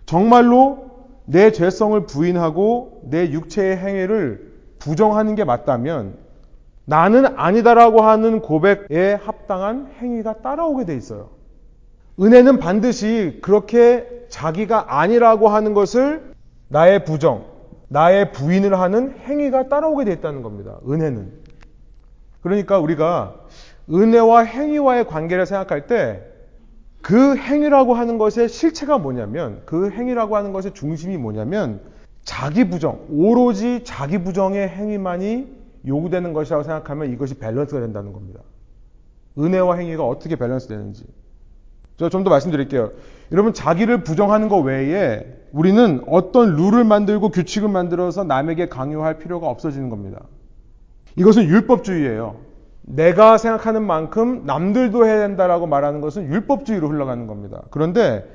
정말로 내 죄성을 부인하고 내 육체의 행위를 부정하는 게 맞다면 나는 아니다라고 하는 고백에 합당한 행위가 따라오게 돼 있어요. 은혜는 반드시 그렇게 자기가 아니라고 하는 것을 나의 부정, 나의 부인을 하는 행위가 따라오게 돼 있다는 겁니다. 은혜는. 그러니까 우리가 은혜와 행위와의 관계를 생각할 때 그 행위라고 하는 것의 실체가 뭐냐면 그 행위라고 하는 것의 중심이 뭐냐면 자기 부정, 오로지 자기 부정의 행위만이 요구되는 것이라고 생각하면 이것이 밸런스가 된다는 겁니다. 은혜와 행위가 어떻게 밸런스 되는지. 제가 좀 더 말씀드릴게요. 여러분, 자기를 부정하는 것 외에 우리는 어떤 룰을 만들고 규칙을 만들어서 남에게 강요할 필요가 없어지는 겁니다. 이것은 율법주의예요. 내가 생각하는 만큼 남들도 해야 된다라고 말하는 것은 율법주의로 흘러가는 겁니다. 그런데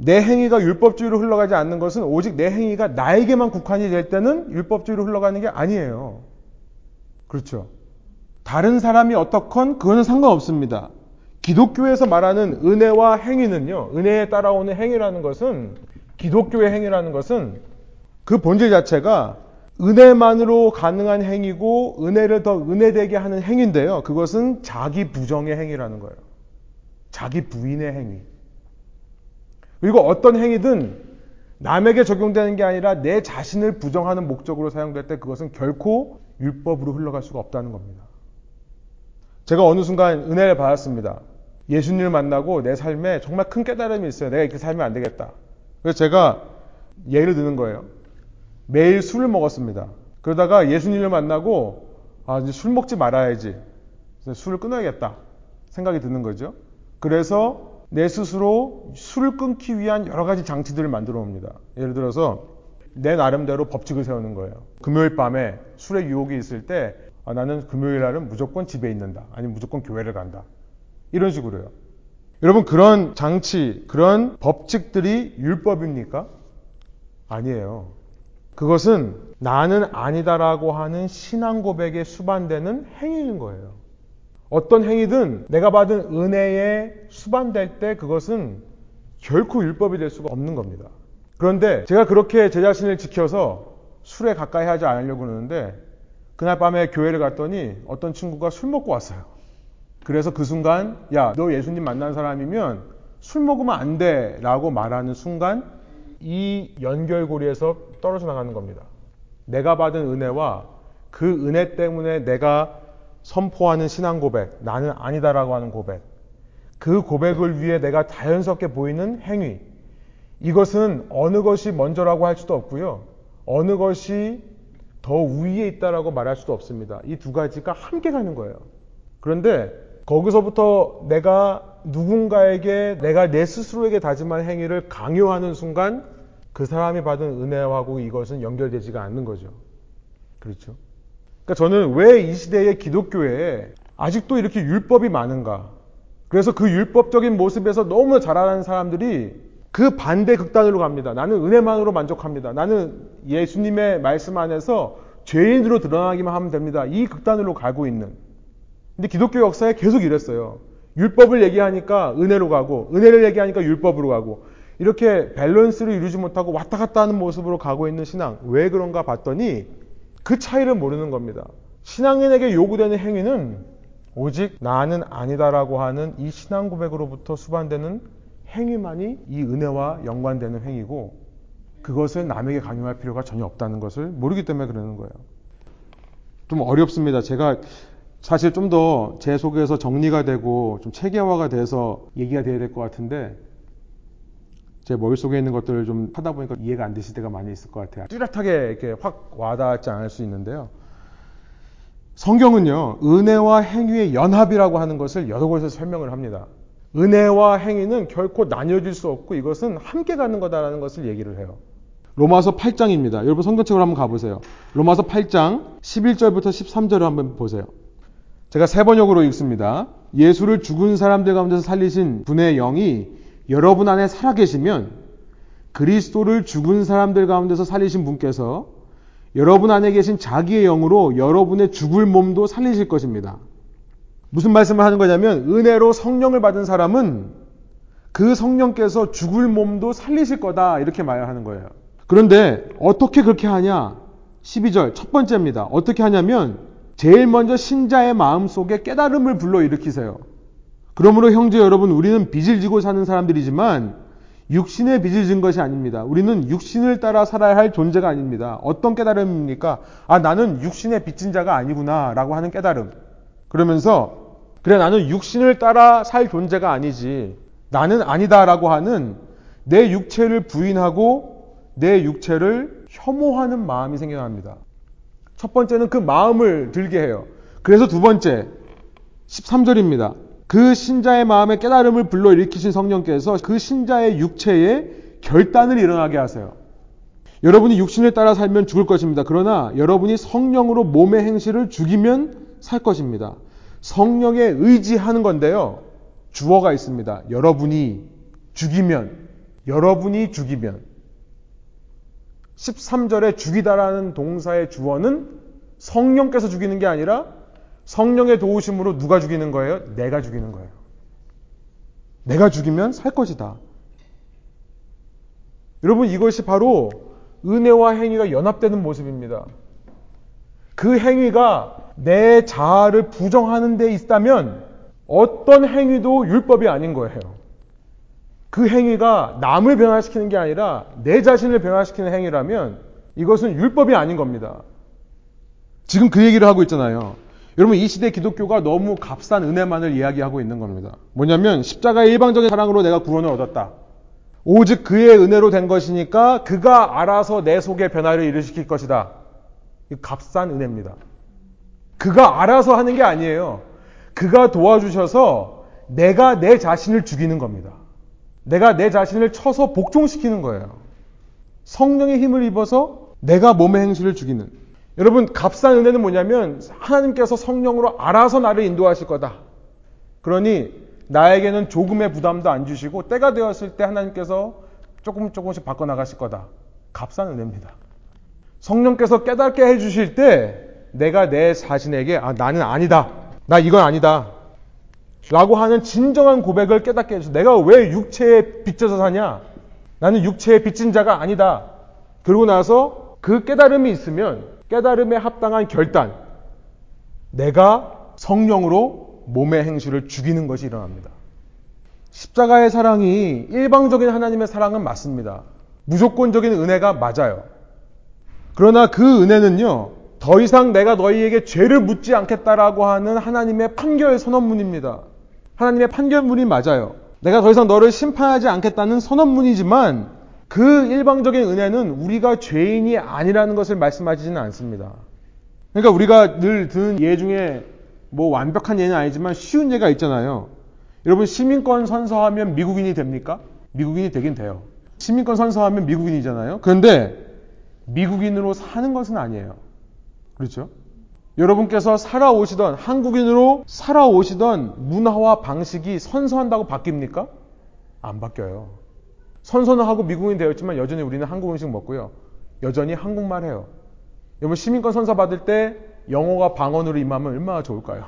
내 행위가 율법주의로 흘러가지 않는 것은 오직 내 행위가 나에게만 국한이 될 때는 율법주의로 흘러가는 게 아니에요. 그렇죠. 다른 사람이 어떻건 그거는 상관없습니다. 기독교에서 말하는 은혜와 행위는요, 은혜에 따라오는 행위라는 것은, 기독교의 행위라는 것은 그 본질 자체가 은혜만으로 가능한 행위고, 은혜를 더 은혜되게 하는 행위인데요. 그것은 자기 부정의 행위라는 거예요. 자기 부인의 행위. 그리고 어떤 행위든 남에게 적용되는 게 아니라 내 자신을 부정하는 목적으로 사용될 때 그것은 결코 율법으로 흘러갈 수가 없다는 겁니다. 제가 어느 순간 은혜를 받았습니다. 예수님을 만나고 내 삶에 정말 큰 깨달음이 있어요. 내가 이렇게 살면 안 되겠다. 그래서 제가 예를 드는 거예요. 매일 술을 먹었습니다. 그러다가 예수님을 만나고 아, 이제 술 먹지 말아야지. 술을 끊어야겠다. 생각이 드는 거죠. 그래서 내 스스로 술을 끊기 위한 여러 가지 장치들을 만들어 옵니다. 예를 들어서 내 나름대로 법칙을 세우는 거예요. 금요일 밤에 술의 유혹이 있을 때 아, 나는 금요일 날은 무조건 집에 있는다. 아니면 무조건 교회를 간다. 이런 식으로요. 여러분 그런 장치, 그런 법칙들이 율법입니까? 아니에요. 그것은 나는 아니다라고 하는 신앙 고백에 수반되는 행위인 거예요. 어떤 행위든 내가 받은 은혜에 수반될 때 그것은 결코 율법이 될 수가 없는 겁니다. 그런데 제가 그렇게 제 자신을 지켜서 술에 가까이 하지 않으려고 그러는데 그날 밤에 교회를 갔더니 어떤 친구가 술 먹고 왔어요. 그래서 그 순간 야 너 예수님 만난 사람이면 술 먹으면 안 돼 라고 말하는 순간 이 연결고리에서 떨어져 나가는 겁니다. 내가 받은 은혜와 그 은혜 때문에 내가 선포하는 신앙 고백, 나는 아니다라고 하는 고백, 그 고백을 위해 내가 자연스럽게 보이는 행위, 이것은 어느 것이 먼저라고 할 수도 없고요. 어느 것이 더 우위에 있다라고 말할 수도 없습니다. 이 두 가지가 함께 가는 거예요. 그런데 거기서부터 내가 누군가에게 내가 내 스스로에게 다짐한 행위를 강요하는 순간 그 사람이 받은 은혜하고 이것은 연결되지가 않는 거죠. 그렇죠? 그러니까 저는 왜 이 시대의 기독교에 아직도 이렇게 율법이 많은가? 그래서 그 율법적인 모습에서 너무 자라는 사람들이 그 반대 극단으로 갑니다. 나는 은혜만으로 만족합니다. 나는 예수님의 말씀 안에서 죄인으로 드러나기만 하면 됩니다. 이 극단으로 가고 있는. 근데 기독교 역사에 계속 이랬어요. 율법을 얘기하니까 은혜로 가고, 은혜를 얘기하니까 율법으로 가고, 이렇게 밸런스를 이루지 못하고 왔다 갔다 하는 모습으로 가고 있는 신앙. 왜 그런가 봤더니 그 차이를 모르는 겁니다. 신앙인에게 요구되는 행위는 오직 나는 아니다라고 하는 이 신앙 고백으로부터 수반되는 행위만이 이 은혜와 연관되는 행위고 그것을 남에게 강요할 필요가 전혀 없다는 것을 모르기 때문에 그러는 거예요. 좀 어렵습니다. 제가 사실 좀 더 제 속에서 정리가 되고 좀 체계화가 돼서 얘기가 돼야 될 것 같은데 제 머릿속에 있는 것들을 좀 하다 보니까 이해가 안 되실 때가 많이 있을 것 같아요. 뚜렷하게 이렇게 확 와닿지 않을 수 있는데요. 성경은요, 은혜와 행위의 연합이라고 하는 것을 여러 곳에서 설명을 합니다. 은혜와 행위는 결코 나뉘어질 수 없고 이것은 함께 가는 거다라는 것을 얘기를 해요. 로마서 8장입니다. 여러분 성경책으로 한번 가보세요. 로마서 8장 11절부터 13절을 한번 보세요. 제가 세 번역으로 읽습니다. 예수를 죽은 사람들 가운데서 살리신 분의 영이 여러분 안에 살아계시면 그리스도를 죽은 사람들 가운데서 살리신 분께서 여러분 안에 계신 자기의 영으로 여러분의 죽을 몸도 살리실 것입니다. 무슨 말씀을 하는 거냐면 은혜로 성령을 받은 사람은 그 성령께서 죽을 몸도 살리실 거다 이렇게 말하는 거예요. 그런데 어떻게 그렇게 하냐? 12절 첫 번째입니다. 어떻게 하냐면 제일 먼저 신자의 마음 속에 깨달음을 불러일으키세요. 그러므로 형제 여러분 우리는 빚을 지고 사는 사람들이지만 육신의 빚을 진 것이 아닙니다. 우리는 육신을 따라 살아야 할 존재가 아닙니다. 어떤 깨달음입니까? 아 나는 육신의 빚진 자가 아니구나 라고 하는 깨달음. 그러면서 그래 나는 육신을 따라 살 존재가 아니지 나는 아니다 라고 하는 내 육체를 부인하고 내 육체를 혐오하는 마음이 생겨납니다. 첫 번째는 그 마음을 들게 해요. 그래서 두 번째 13절입니다. 그 신자의 마음에 깨달음을 불러일으키신 성령께서 그 신자의 육체에 결단을 일어나게 하세요. 여러분이 육신을 따라 살면 죽을 것입니다. 그러나 여러분이 성령으로 몸의 행실을 죽이면 살 것입니다. 성령에 의지하는 건데요. 주어가 있습니다. 여러분이 죽이면, 여러분이 죽이면. 13절에 죽이다라는 동사의 주어는 성령께서 죽이는 게 아니라 성령의 도우심으로 누가 죽이는 거예요? 내가 죽이는 거예요. 내가 죽이면 살 것이다. 여러분 이것이 바로 은혜와 행위가 연합되는 모습입니다. 그 행위가 내 자아를 부정하는 데 있다면 어떤 행위도 율법이 아닌 거예요. 그 행위가 남을 변화시키는 게 아니라 내 자신을 변화시키는 행위라면 이것은 율법이 아닌 겁니다. 지금 그 얘기를 하고 있잖아요. 여러분 이 시대 기독교가 너무 값싼 은혜만을 이야기하고 있는 겁니다. 뭐냐면 십자가의 일방적인 사랑으로 내가 구원을 얻었다. 오직 그의 은혜로 된 것이니까 그가 알아서 내 속에 변화를 일으킬 것이다. 이 값싼 은혜입니다. 그가 알아서 하는 게 아니에요. 그가 도와주셔서 내가 내 자신을 죽이는 겁니다. 내가 내 자신을 쳐서 복종시키는 거예요. 성령의 힘을 입어서 내가 몸의 행실을 죽이는. 여러분, 값싼 은혜는 뭐냐면 하나님께서 성령으로 알아서 나를 인도하실 거다. 그러니 나에게는 조금의 부담도 안 주시고 때가 되었을 때 하나님께서 조금 조금씩 바꿔 나가실 거다. 값싼 은혜입니다. 성령께서 깨닫게 해 주실 때 내가 내 자신에게 아 나는 아니다. 나 이건 아니다. 라고 하는 진정한 고백을 깨닫게 해주셔. 내가 왜 육체에 빚져서 사냐? 나는 육체에 빚진 자가 아니다. 그러고 나서 그 깨달음이 있으면 깨달음에 합당한 결단. 내가 성령으로 몸의 행실을 죽이는 것이 일어납니다. 십자가의 사랑이 일방적인 하나님의 사랑은 맞습니다. 무조건적인 은혜가 맞아요. 그러나 그 은혜는요, 더 이상 내가 너희에게 죄를 묻지 않겠다라고 하는 하나님의 판결 선언문입니다. 하나님의 판결문이 맞아요. 내가 더 이상 너를 심판하지 않겠다는 선언문이지만 그 일방적인 은혜는 우리가 죄인이 아니라는 것을 말씀하지는 않습니다. 그러니까 우리가 늘 듣는 예 중에 뭐 완벽한 예는 아니지만 쉬운 예가 있잖아요. 여러분 시민권 선서하면 미국인이 됩니까? 미국인이 되긴 돼요. 시민권 선서하면 미국인이잖아요. 그런데 미국인으로 사는 것은 아니에요. 그렇죠? 여러분께서 살아오시던 한국인으로 살아오시던 문화와 방식이 선서한다고 바뀝니까? 안 바뀌어요. 선서는 하고 미국인 되었지만 여전히 우리는 한국 음식 먹고요. 여전히 한국말 해요. 여러분 시민권 선서 받을 때 영어가 방언으로 임하면 얼마나 좋을까요?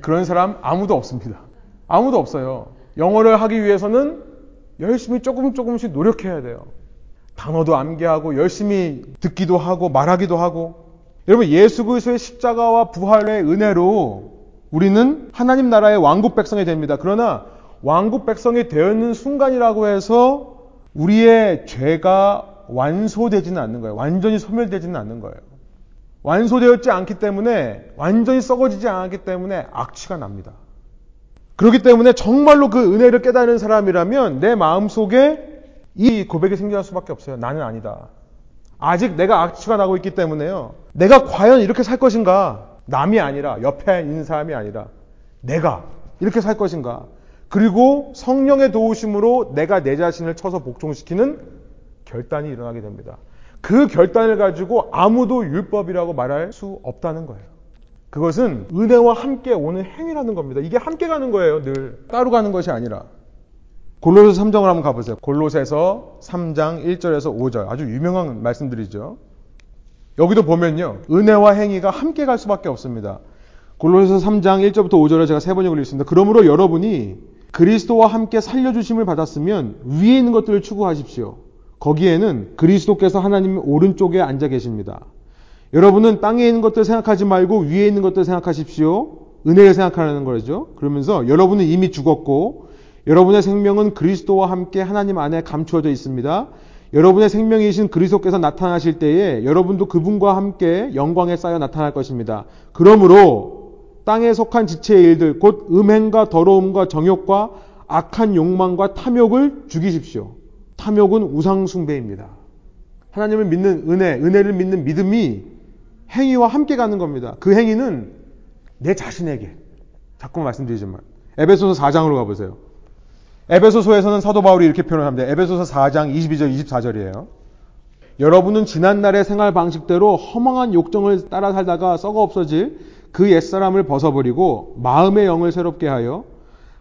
그런 사람 아무도 없습니다. 아무도 없어요. 영어를 하기 위해서는 열심히 조금 조금씩 노력해야 돼요. 단어도 암기하고 열심히 듣기도 하고 말하기도 하고 여러분 예수 그리스도의 십자가와 부활의 은혜로 우리는 하나님 나라의 왕국 백성이 됩니다. 그러나 왕국 백성이 되었는 순간이라고 해서 우리의 죄가 완소되지는 않는 거예요. 완전히 소멸되지는 않는 거예요. 완소되었지 않기 때문에 완전히 썩어지지 않았기 때문에 악취가 납니다. 그렇기 때문에 정말로 그 은혜를 깨닫는 사람이라면 내 마음 속에 이 고백이 생겨날 수밖에 없어요. 나는 아니다. 아직 내가 악취가 나고 있기 때문에요. 내가 과연 이렇게 살 것인가? 남이 아니라 옆에 있는 사람이 아니라 내가 이렇게 살 것인가? 그리고 성령의 도우심으로 내가 내 자신을 쳐서 복종시키는 결단이 일어나게 됩니다. 그 결단을 가지고 아무도 율법이라고 말할 수 없다는 거예요. 그것은 은혜와 함께 오는 행위라는 겁니다. 이게 함께 가는 거예요, 늘. 따로 가는 것이 아니라. 골로새 3장을 한번 가보세요. 골로새서 3장 1절에서 5절. 아주 유명한 말씀들이죠. 여기도 보면요. 은혜와 행위가 함께 갈 수밖에 없습니다. 골로새서 3장 1절부터 5절에 제가 세번 읽겠습니다. 그러므로 여러분이 그리스도와 함께 살려주심을 받았으면 위에 있는 것들을 추구하십시오. 거기에는 그리스도께서 하나님 오른쪽에 앉아 계십니다. 여러분은 땅에 있는 것들 생각하지 말고 위에 있는 것들 생각하십시오. 은혜를 생각하는 거죠. 그러면서 여러분은 이미 죽었고 여러분의 생명은 그리스도와 함께 하나님 안에 감추어져 있습니다. 여러분의 생명이신 그리스도께서 나타나실 때에 여러분도 그분과 함께 영광에 쌓여 나타날 것입니다. 그러므로 땅에 속한 지체의 일들, 곧 음행과 더러움과 정욕과 악한 욕망과 탐욕을 죽이십시오. 탐욕은 우상숭배입니다. 하나님을 믿는 은혜, 은혜를 믿는 믿음이 행위와 함께 가는 겁니다. 그 행위는 내 자신에게. 자꾸 말씀드리지만. 에베소서 4장으로 가보세요. 에베소서에서는 사도 바울이 이렇게 표현합니다. 에베소서 4장 22절, 24절이에요. 여러분은 지난날의 생활 방식대로 허망한 욕정을 따라 살다가 썩어 없어질 그 옛사람을 벗어버리고 마음의 영을 새롭게 하여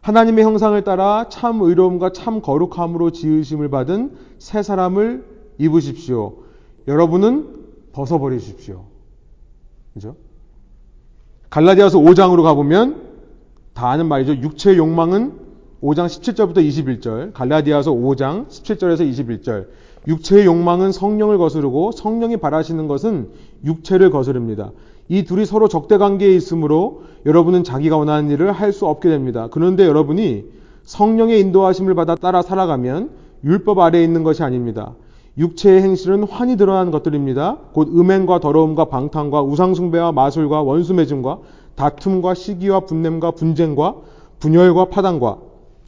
하나님의 형상을 따라 참 의로움과 참 거룩함으로 지으심을 받은 새 사람을 입으십시오. 여러분은 벗어버리십시오. 그죠? 갈라디아서 5장으로 가보면 다 아는 말이죠. 육체의 욕망은 5장 17절부터 21절, 갈라디아서 5장 17절에서 21절. 육체의 욕망은 성령을 거스르고 성령이 바라시는 것은 육체를 거스릅니다. 이 둘이 서로 적대 관계에 있으므로 여러분은 자기가 원하는 일을 할 수 없게 됩니다. 그런데 여러분이 성령의 인도하심을 받아 따라 살아가면 율법 아래에 있는 것이 아닙니다. 육체의 행실은 환히 드러나는 것들입니다. 곧 음행과 더러움과 방탕과 우상숭배와 마술과 원수매증과 다툼과 시기와 분냄과 분쟁과 분열과 파당과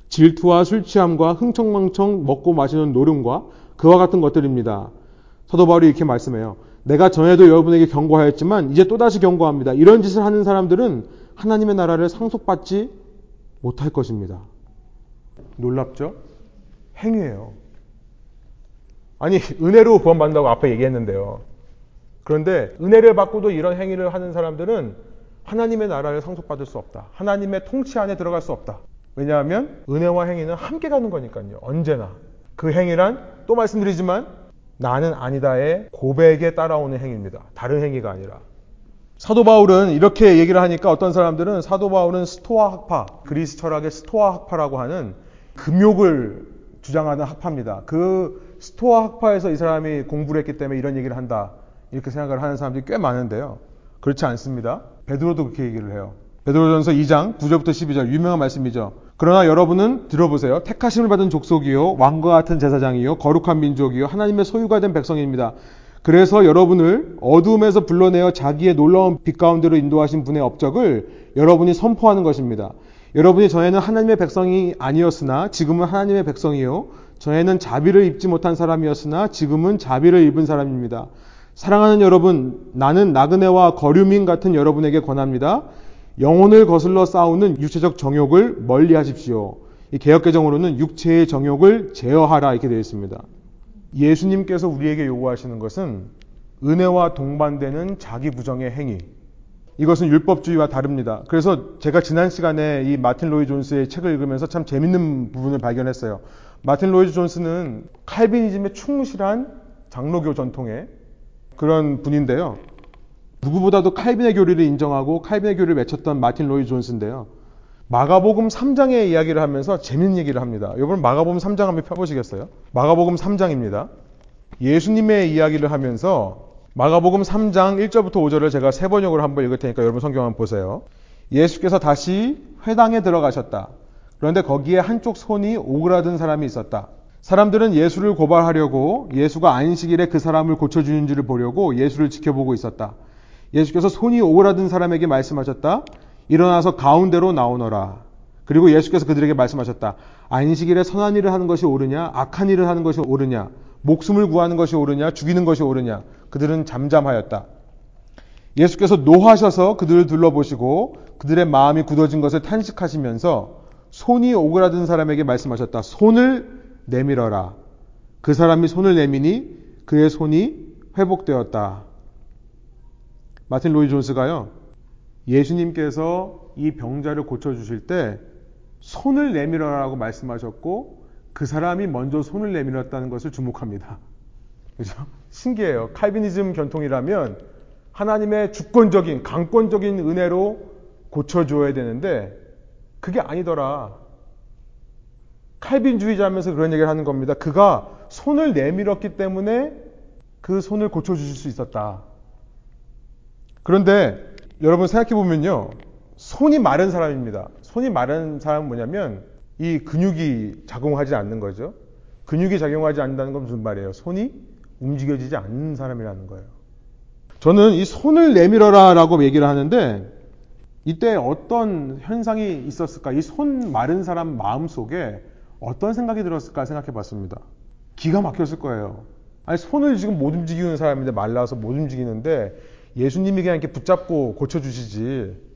질투와 술 취함과 흥청망청 먹고 마시는 노름과 그와 같은 것들입니다. 사도 바울이 이렇게 말씀해요. 내가 전에도 여러분에게 경고하였지만 이제 또다시 경고합니다. 이런 짓을 하는 사람들은 하나님의 나라를 상속받지 못할 것입니다. 놀랍죠? 행위예요. 아니 은혜로 구원받는다고 앞에 얘기했는데요. 그런데 은혜를 받고도 이런 행위를 하는 사람들은 하나님의 나라를 상속받을 수 없다. 하나님의 통치 안에 들어갈 수 없다. 왜냐하면 은혜와 행위는 함께 가는 거니까요. 언제나. 그 행위란 또 말씀드리지만 나는 아니다의 고백에 따라오는 행위입니다. 다른 행위가 아니라. 사도 바울은 이렇게 얘기를 하니까 어떤 사람들은 사도 바울은 스토아 학파, 그리스 철학의 스토아 학파라고 하는 금욕을 주장하는 학파입니다. 그 스토아 학파에서 이 사람이 공부를 했기 때문에 이런 얘기를 한다. 이렇게 생각을 하는 사람들이 꽤 많은데요. 그렇지 않습니다. 베드로도 그렇게 얘기를 해요. 베드로전서 2장 9절부터 12절 유명한 말씀이죠. 그러나 여러분은 들어보세요. 택하심을 받은 족속이요 왕과 같은 제사장이요 거룩한 민족이요 하나님의 소유가 된 백성입니다. 그래서 여러분을 어두움에서 불러내어 자기의 놀라운 빛 가운데로 인도하신 분의 업적을 여러분이 선포하는 것입니다. 여러분이 전에는 하나님의 백성이 아니었으나 지금은 하나님의 백성이요 전에는 자비를 입지 못한 사람이었으나 지금은 자비를 입은 사람입니다. 사랑하는 여러분, 나는 나그네와 거류민 같은 여러분에게 권합니다. 영혼을 거슬러 싸우는 육체적 정욕을 멀리 하십시오. 이 개혁개정으로는 육체의 정욕을 제어하라 이렇게 되어 있습니다. 예수님께서 우리에게 요구하시는 것은 은혜와 동반되는 자기 부정의 행위. 이것은 율법주의와 다릅니다. 그래서 제가 지난 시간에 이 마틴 로이 존스의 책을 읽으면서 참 재밌는 부분을 발견했어요. 마틴 로이 존스는 칼빈이즘에 충실한 장로교 전통의 그런 분인데요. 누구보다도 칼빈의 교리를 인정하고 칼빈의 교리를 맺혔던 마틴 로이 존스인데요. 마가복음 3장의 이야기를 하면서 재밌는 얘기를 합니다. 여러분 마가복음 3장 한번 펴보시겠어요? 마가복음 3장입니다. 예수님의 이야기를 하면서 마가복음 3장 1절부터 5절을 제가 세 번역으로 한번 읽을 테니까 여러분 성경 한번 보세요. 예수께서 다시 회당에 들어가셨다. 그런데 거기에 한쪽 손이 오그라든 사람이 있었다. 사람들은 예수를 고발하려고 예수가 안식일에 그 사람을 고쳐주는지를 보려고 예수를 지켜보고 있었다. 예수께서 손이 오그라든 사람에게 말씀하셨다. 일어나서 가운데로 나오너라. 그리고 예수께서 그들에게 말씀하셨다. 안식일에 선한 일을 하는 것이 옳으냐, 악한 일을 하는 것이 옳으냐, 목숨을 구하는 것이 옳으냐, 죽이는 것이 옳으냐. 그들은 잠잠하였다. 예수께서 노하셔서 그들을 둘러보시고 그들의 마음이 굳어진 것을 탄식하시면서 손이 오그라든 사람에게 말씀하셨다. 손을 내밀어라. 그 사람이 손을 내미니 그의 손이 회복되었다. 마틴 로이 존스가요. 예수님께서 이 병자를 고쳐 주실 때 손을 내밀어라고 말씀하셨고 그 사람이 먼저 손을 내밀었다는 것을 주목합니다. 그죠? 신기해요. 칼비니즘 견통이라면 하나님의 주권적인, 강권적인 은혜로 고쳐 줘야 되는데 그게 아니더라. 칼빈주의자면서 그런 얘기를 하는 겁니다. 그가 손을 내밀었기 때문에 그 손을 고쳐 주실 수 있었다. 그런데 여러분 생각해보면요. 손이 마른 사람입니다. 손이 마른 사람은 뭐냐면 이 근육이 작용하지 않는 거죠. 근육이 작용하지 않는다는 건 무슨 말이에요? 손이 움직여지지 않는 사람이라는 거예요. 저는 이 손을 내밀어라 라고 얘기를 하는데 이때 어떤 현상이 있었을까? 이 손 마른 사람 마음 속에 어떤 생각이 들었을까 생각해 봤습니다. 기가 막혔을 거예요. 아니, 손을 지금 못 움직이는 사람인데 말라서 못 움직이는데 예수님이 그냥 이렇게 붙잡고 고쳐주시지.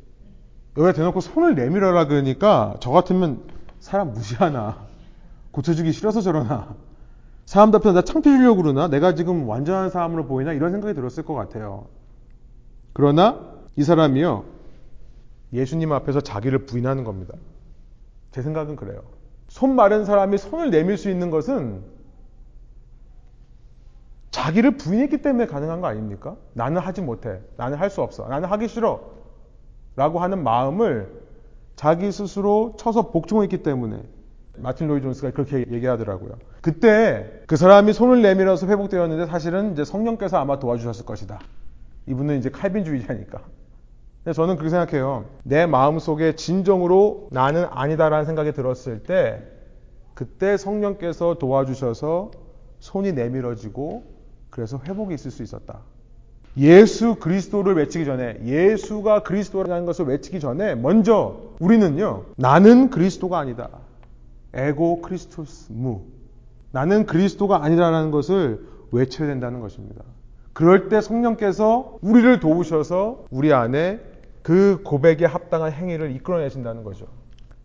여기다 대놓고 손을 내밀어라 그러니까 저 같으면 사람 무시하나. 고쳐주기 싫어서 저러나. 사람들 앞에서 나 창피해지려고 그러나? 내가 지금 완전한 사람으로 보이나? 이런 생각이 들었을 것 같아요. 그러나 이 사람이요. 예수님 앞에서 자기를 부인하는 겁니다. 제 생각은 그래요. 손 마른 사람이 손을 내밀 수 있는 것은 자기를 부인했기 때문에 가능한 거 아닙니까? 나는 하지 못해. 나는 할 수 없어. 나는 하기 싫어. 라고 하는 마음을 자기 스스로 쳐서 복종했기 때문에 마틴 로이 존스가 그렇게 얘기하더라고요. 그때 그 사람이 손을 내밀어서 회복되었는데 사실은 이제 성령께서 아마 도와주셨을 것이다. 이분은 이제 칼빈주의자니까. 저는 그렇게 생각해요. 내 마음 속에 진정으로 나는 아니다라는 생각이 들었을 때 그때 성령께서 도와주셔서 손이 내밀어지고 그래서 회복이 있을 수 있었다. 예수 그리스도를 외치기 전에 예수가 그리스도라는 것을 외치기 전에 먼저 우리는요 나는 그리스도가 아니다. 에고 크리스토스 무 나는 그리스도가 아니라는 것을 외쳐야 된다는 것입니다. 그럴 때 성령께서 우리를 도우셔서 우리 안에 그 고백에 합당한 행위를 이끌어내신다는 거죠.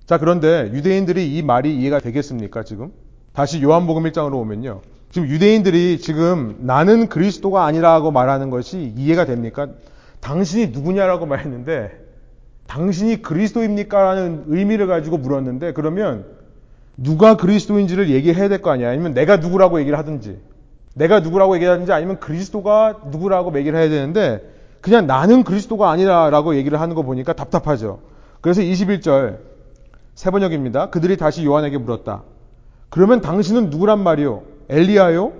자, 그런데 유대인들이 이 말이 이해가 되겠습니까, 지금? 다시 요한복음 1장으로 오면요. 지금 유대인들이 지금 나는 그리스도가 아니라고 말하는 것이 이해가 됩니까? 당신이 누구냐라고 말했는데 당신이 그리스도입니까? 라는 의미를 가지고 물었는데 그러면 누가 그리스도인지를 얘기해야 될 거 아니야. 아니면 내가 누구라고 얘기를 하든지 내가 누구라고 얘기하든지 아니면 그리스도가 누구라고 얘기를 해야 되는데 그냥 나는 그리스도가 아니라라고 얘기를 하는 거 보니까 답답하죠. 그래서 21절 세 번역입니다. 그들이 다시 요한에게 물었다. 그러면 당신은 누구란 말이요? 엘리야요?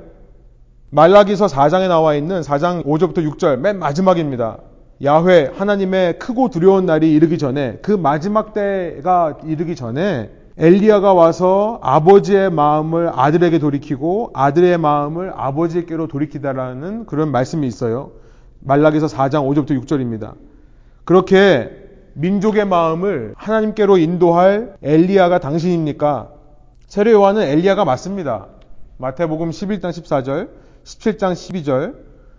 말라기서 4장에 나와 있는 4장 5절부터 6절 맨 마지막입니다. 야훼 하나님의 크고 두려운 날이 이르기 전에 그 마지막 때가 이르기 전에 엘리야가 와서 아버지의 마음을 아들에게 돌이키고 아들의 마음을 아버지께로 돌이키다라는 그런 말씀이 있어요. 말라기서 4장 5절부터 6절입니다. 그렇게 민족의 마음을 하나님께로 인도할 엘리야가 당신입니까? 세례 요한은 엘리야가 맞습니다. 마태복음 11장 14절, 17장 12절,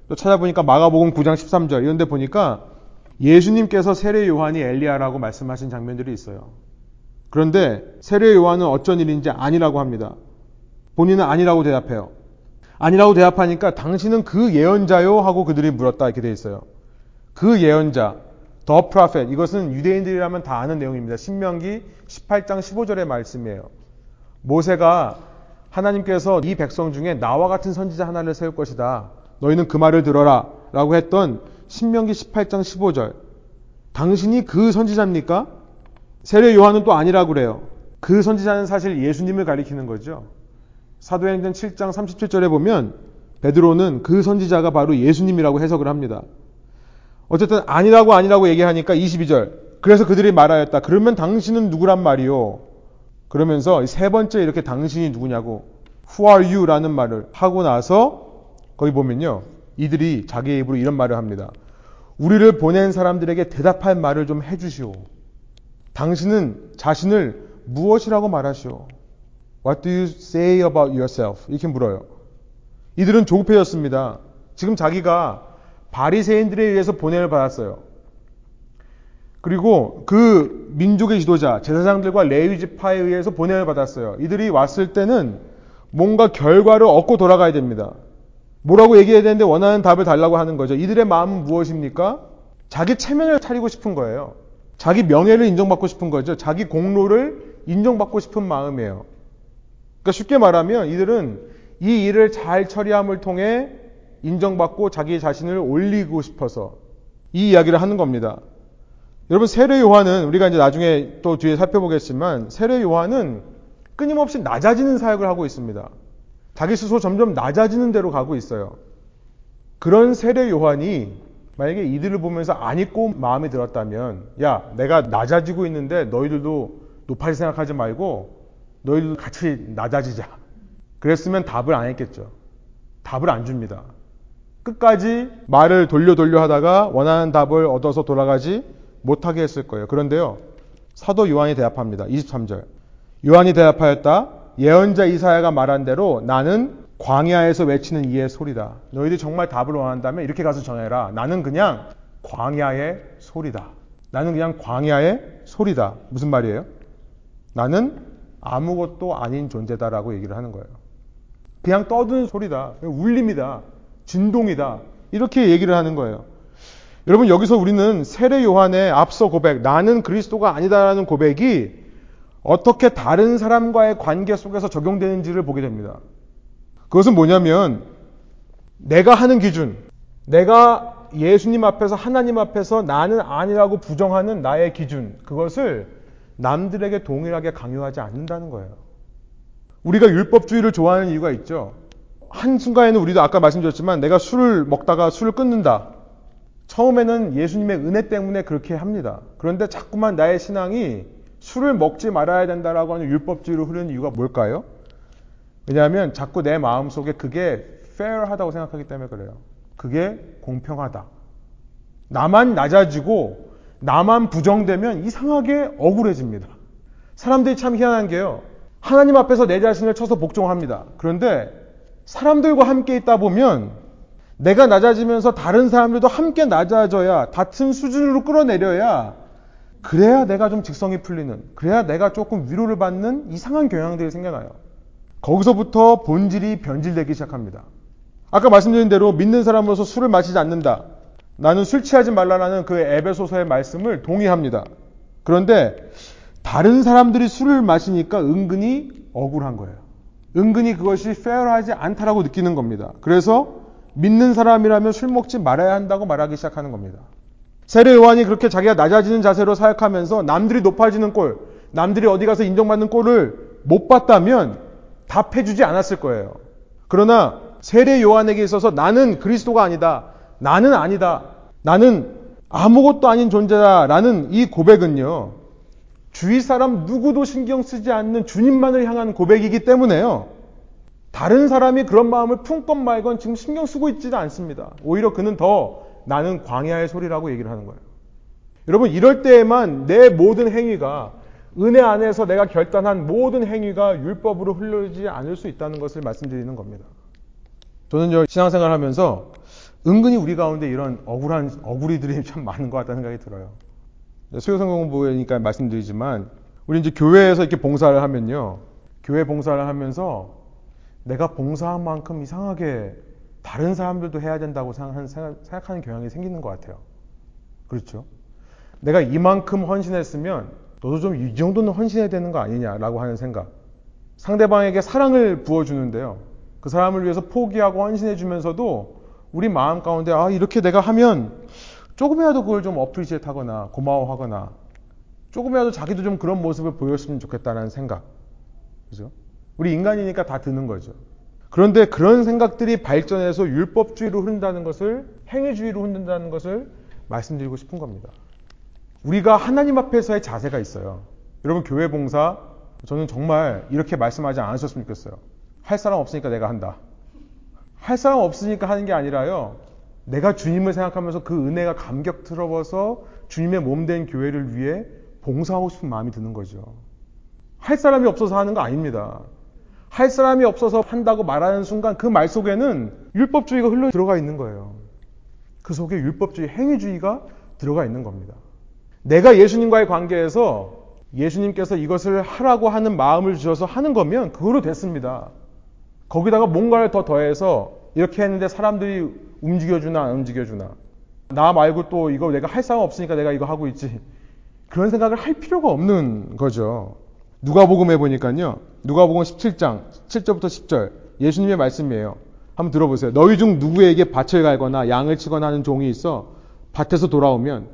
또 찾아보니까 마가복음 9장 13절 이런 데 보니까 예수님께서 세례 요한이 엘리야라고 말씀하신 장면들이 있어요. 그런데 세례 요한은 어쩐 일인지 아니라고 합니다. 본인은 아니라고 대답해요. 아니라고 대답하니까 당신은 그 예언자요 하고 그들이 물었다 이렇게 돼 있어요. 그 예언자, 더 프라펫 이것은 유대인들이라면 다 아는 내용입니다. 신명기 18장 15절의 말씀이에요. 모세가 하나님께서 이 백성 중에 나와 같은 선지자 하나를 세울 것이다. 너희는 그 말을 들어라. 라고 했던 신명기 18장 15절. 당신이 그 선지자입니까? 세례 요한은 또 아니라고 그래요. 그 선지자는 사실 예수님을 가리키는 거죠. 사도행전 7장 37절에 보면 베드로는 그 선지자가 바로 예수님이라고 해석을 합니다. 어쨌든 아니라고 아니라고 얘기하니까 22절. 그래서 그들이 말하였다. 그러면 당신은 누구란 말이요? 그러면서 세 번째 이렇게 당신이 누구냐고 Who are you? 라는 말을 하고 나서 거기 보면요. 이들이 자기의 입으로 이런 말을 합니다. 우리를 보낸 사람들에게 대답할 말을 좀 해주시오. 당신은 자신을 무엇이라고 말하시오? What do you say about yourself? 이렇게 물어요. 이들은 조급해졌습니다. 지금 자기가 바리새인들에 의해서 보냄을 받았어요. 그리고 그 민족의 지도자, 제사장들과 레위 지파에 의해서 보냄을 받았어요. 이들이 왔을 때는 뭔가 결과를 얻고 돌아가야 됩니다. 뭐라고 얘기해야 되는데 원하는 답을 달라고 하는 거죠. 이들의 마음은 무엇입니까? 자기 체면을 차리고 싶은 거예요. 자기 명예를 인정받고 싶은 거죠. 자기 공로를 인정받고 싶은 마음이에요. 그러니까 쉽게 말하면 이들은 이 일을 잘 처리함을 통해 인정받고 자기 자신을 올리고 싶어서 이 이야기를 하는 겁니다. 여러분 세례 요한은 우리가 이제 나중에 또 뒤에 살펴보겠지만 세례 요한은 끊임없이 낮아지는 사역을 하고 있습니다. 자기 스스로 점점 낮아지는 대로 가고 있어요. 그런 세례 요한이 만약에 이들을 보면서 안 입고 마음에 들었다면 야 내가 낮아지고 있는데 너희들도 높아질 생각하지 말고 너희들도 같이 낮아지자. 그랬으면 답을 안 했겠죠. 답을 안 줍니다. 끝까지 말을 돌려 돌려 하다가 원하는 답을 얻어서 돌아가지 못하게 했을 거예요. 그런데요. 사도 요한이 대답합니다. 23절. 요한이 대답하였다. 예언자 이사야가 말한 대로 나는 광야에서 외치는 이의 소리다. 너희들이 정말 답을 원한다면 이렇게 가서 전해라. 나는 그냥 광야의 소리다. 나는 그냥 광야의 소리다. 무슨 말이에요? 나는 아무것도 아닌 존재다라고 얘기를 하는 거예요. 그냥 떠드는 소리다. 울림이다. 진동이다. 이렇게 얘기를 하는 거예요. 여러분 여기서 우리는 세례 요한의 앞서 고백, 나는 그리스도가 아니다라는 고백이 어떻게 다른 사람과의 관계 속에서 적용되는지를 보게 됩니다. 그것은 뭐냐면 내가 하는 기준, 내가 예수님 앞에서 하나님 앞에서 나는 아니라고 부정하는 나의 기준, 그것을 남들에게 동일하게 강요하지 않는다는 거예요. 우리가 율법주의를 좋아하는 이유가 있죠. 한순간에는 우리도 아까 말씀드렸지만 내가 술을 먹다가 술을 끊는다. 처음에는 예수님의 은혜 때문에 그렇게 합니다. 그런데 자꾸만 나의 신앙이 술을 먹지 말아야 된다라고 하는 율법주의로 흐르는 이유가 뭘까요? 왜냐하면 자꾸 내 마음 속에 그게 fair하다고 생각하기 때문에 그래요. 그게 공평하다. 나만 낮아지고 나만 부정되면 이상하게 억울해집니다. 사람들이 참 희한한 게요. 하나님 앞에서 내 자신을 쳐서 복종합니다. 그런데 사람들과 함께 있다 보면 내가 낮아지면서 다른 사람들도 함께 낮아져야 같은 수준으로 끌어내려야 그래야 내가 좀 직성이 풀리는 그래야 내가 조금 위로를 받는 이상한 경향들이 생겨나요. 거기서부터 본질이 변질되기 시작합니다. 아까 말씀드린 대로 믿는 사람으로서 술을 마시지 않는다. 나는 술 취하지 말라라는 그 에베소서의 말씀을 동의합니다. 그런데 다른 사람들이 술을 마시니까 은근히 억울한 거예요. 은근히 그것이 페어하지 않다라고 느끼는 겁니다. 그래서 믿는 사람이라면 술 먹지 말아야 한다고 말하기 시작하는 겁니다. 세례 요한이 그렇게 자기가 낮아지는 자세로 사역하면서 남들이 높아지는 꼴, 남들이 어디 가서 인정받는 꼴을 못 봤다면 답해주지 않았을 거예요. 그러나 세례 요한에게 있어서 나는 그리스도가 아니다. 나는 아니다. 나는 아무것도 아닌 존재다라는 이 고백은요. 주위 사람 누구도 신경 쓰지 않는 주님만을 향한 고백이기 때문에요. 다른 사람이 그런 마음을 품건 말건 지금 신경 쓰고 있지도 않습니다. 오히려 그는 더 나는 광야의 소리라고 얘기를 하는 거예요. 여러분, 이럴 때에만 내 모든 행위가 은혜 안에서 내가 결단한 모든 행위가 율법으로 흘러지 않을 수 있다는 것을 말씀드리는 겁니다. 저는 신앙생활 하면서 은근히 우리 가운데 이런 억울한, 억울이들이 참 많은 것 같다는 생각이 들어요. 수요성공부니까 말씀드리지만, 우리 이제 교회에서 이렇게 봉사를 하면요. 교회 봉사를 하면서 내가 봉사한 만큼 이상하게 다른 사람들도 해야 된다고 생각하는 경향이 생기는 것 같아요. 그렇죠? 내가 이만큼 헌신했으면 너도 좀 이 정도는 헌신해야 되는 거 아니냐라고 하는 생각. 상대방에게 사랑을 부어주는데요. 그 사람을 위해서 포기하고 헌신해 주면서도 우리 마음 가운데 아 이렇게 내가 하면 조금이라도 그걸 좀 어프리시에트 하거나 고마워하거나 조금이라도 자기도 좀 그런 모습을 보였으면 좋겠다는 생각. 그죠? 우리 인간이니까 다 드는 거죠. 그런데 그런 생각들이 발전해서 율법주의로 흐른다는 것을 행위주의로 흐른다는 것을 말씀드리고 싶은 겁니다. 우리가 하나님 앞에서의 자세가 있어요. 여러분 교회 봉사 저는 정말 이렇게 말씀하지 않으셨으면 좋겠어요. 할 사람 없으니까 내가 한다. 할 사람 없으니까 하는 게 아니라요. 내가 주님을 생각하면서 그 은혜가 감격스러워서 주님의 몸 된 교회를 위해 봉사하고 싶은 마음이 드는 거죠. 할 사람이 없어서 하는 거 아닙니다. 할 사람이 없어서 한다고 말하는 순간 그 말 속에는 율법주의가 흘러 들어가 있는 거예요. 그 속에 율법주의, 행위주의가 들어가 있는 겁니다. 내가 예수님과의 관계에서 예수님께서 이것을 하라고 하는 마음을 주셔서 하는 거면 그거로 됐습니다. 거기다가 뭔가를 더 더해서 이렇게 했는데 사람들이 움직여주나 안 움직여주나 나 말고 또 이거 내가 할 사람 없으니까 내가 이거 하고 있지 그런 생각을 할 필요가 없는 거죠. 누가복음에 보니까요. 누가복음 17장 7절부터 10절 예수님의 말씀이에요. 한번 들어보세요. 너희 중 누구에게 밭을 갈거나 양을 치거나 하는 종이 있어 밭에서 돌아오면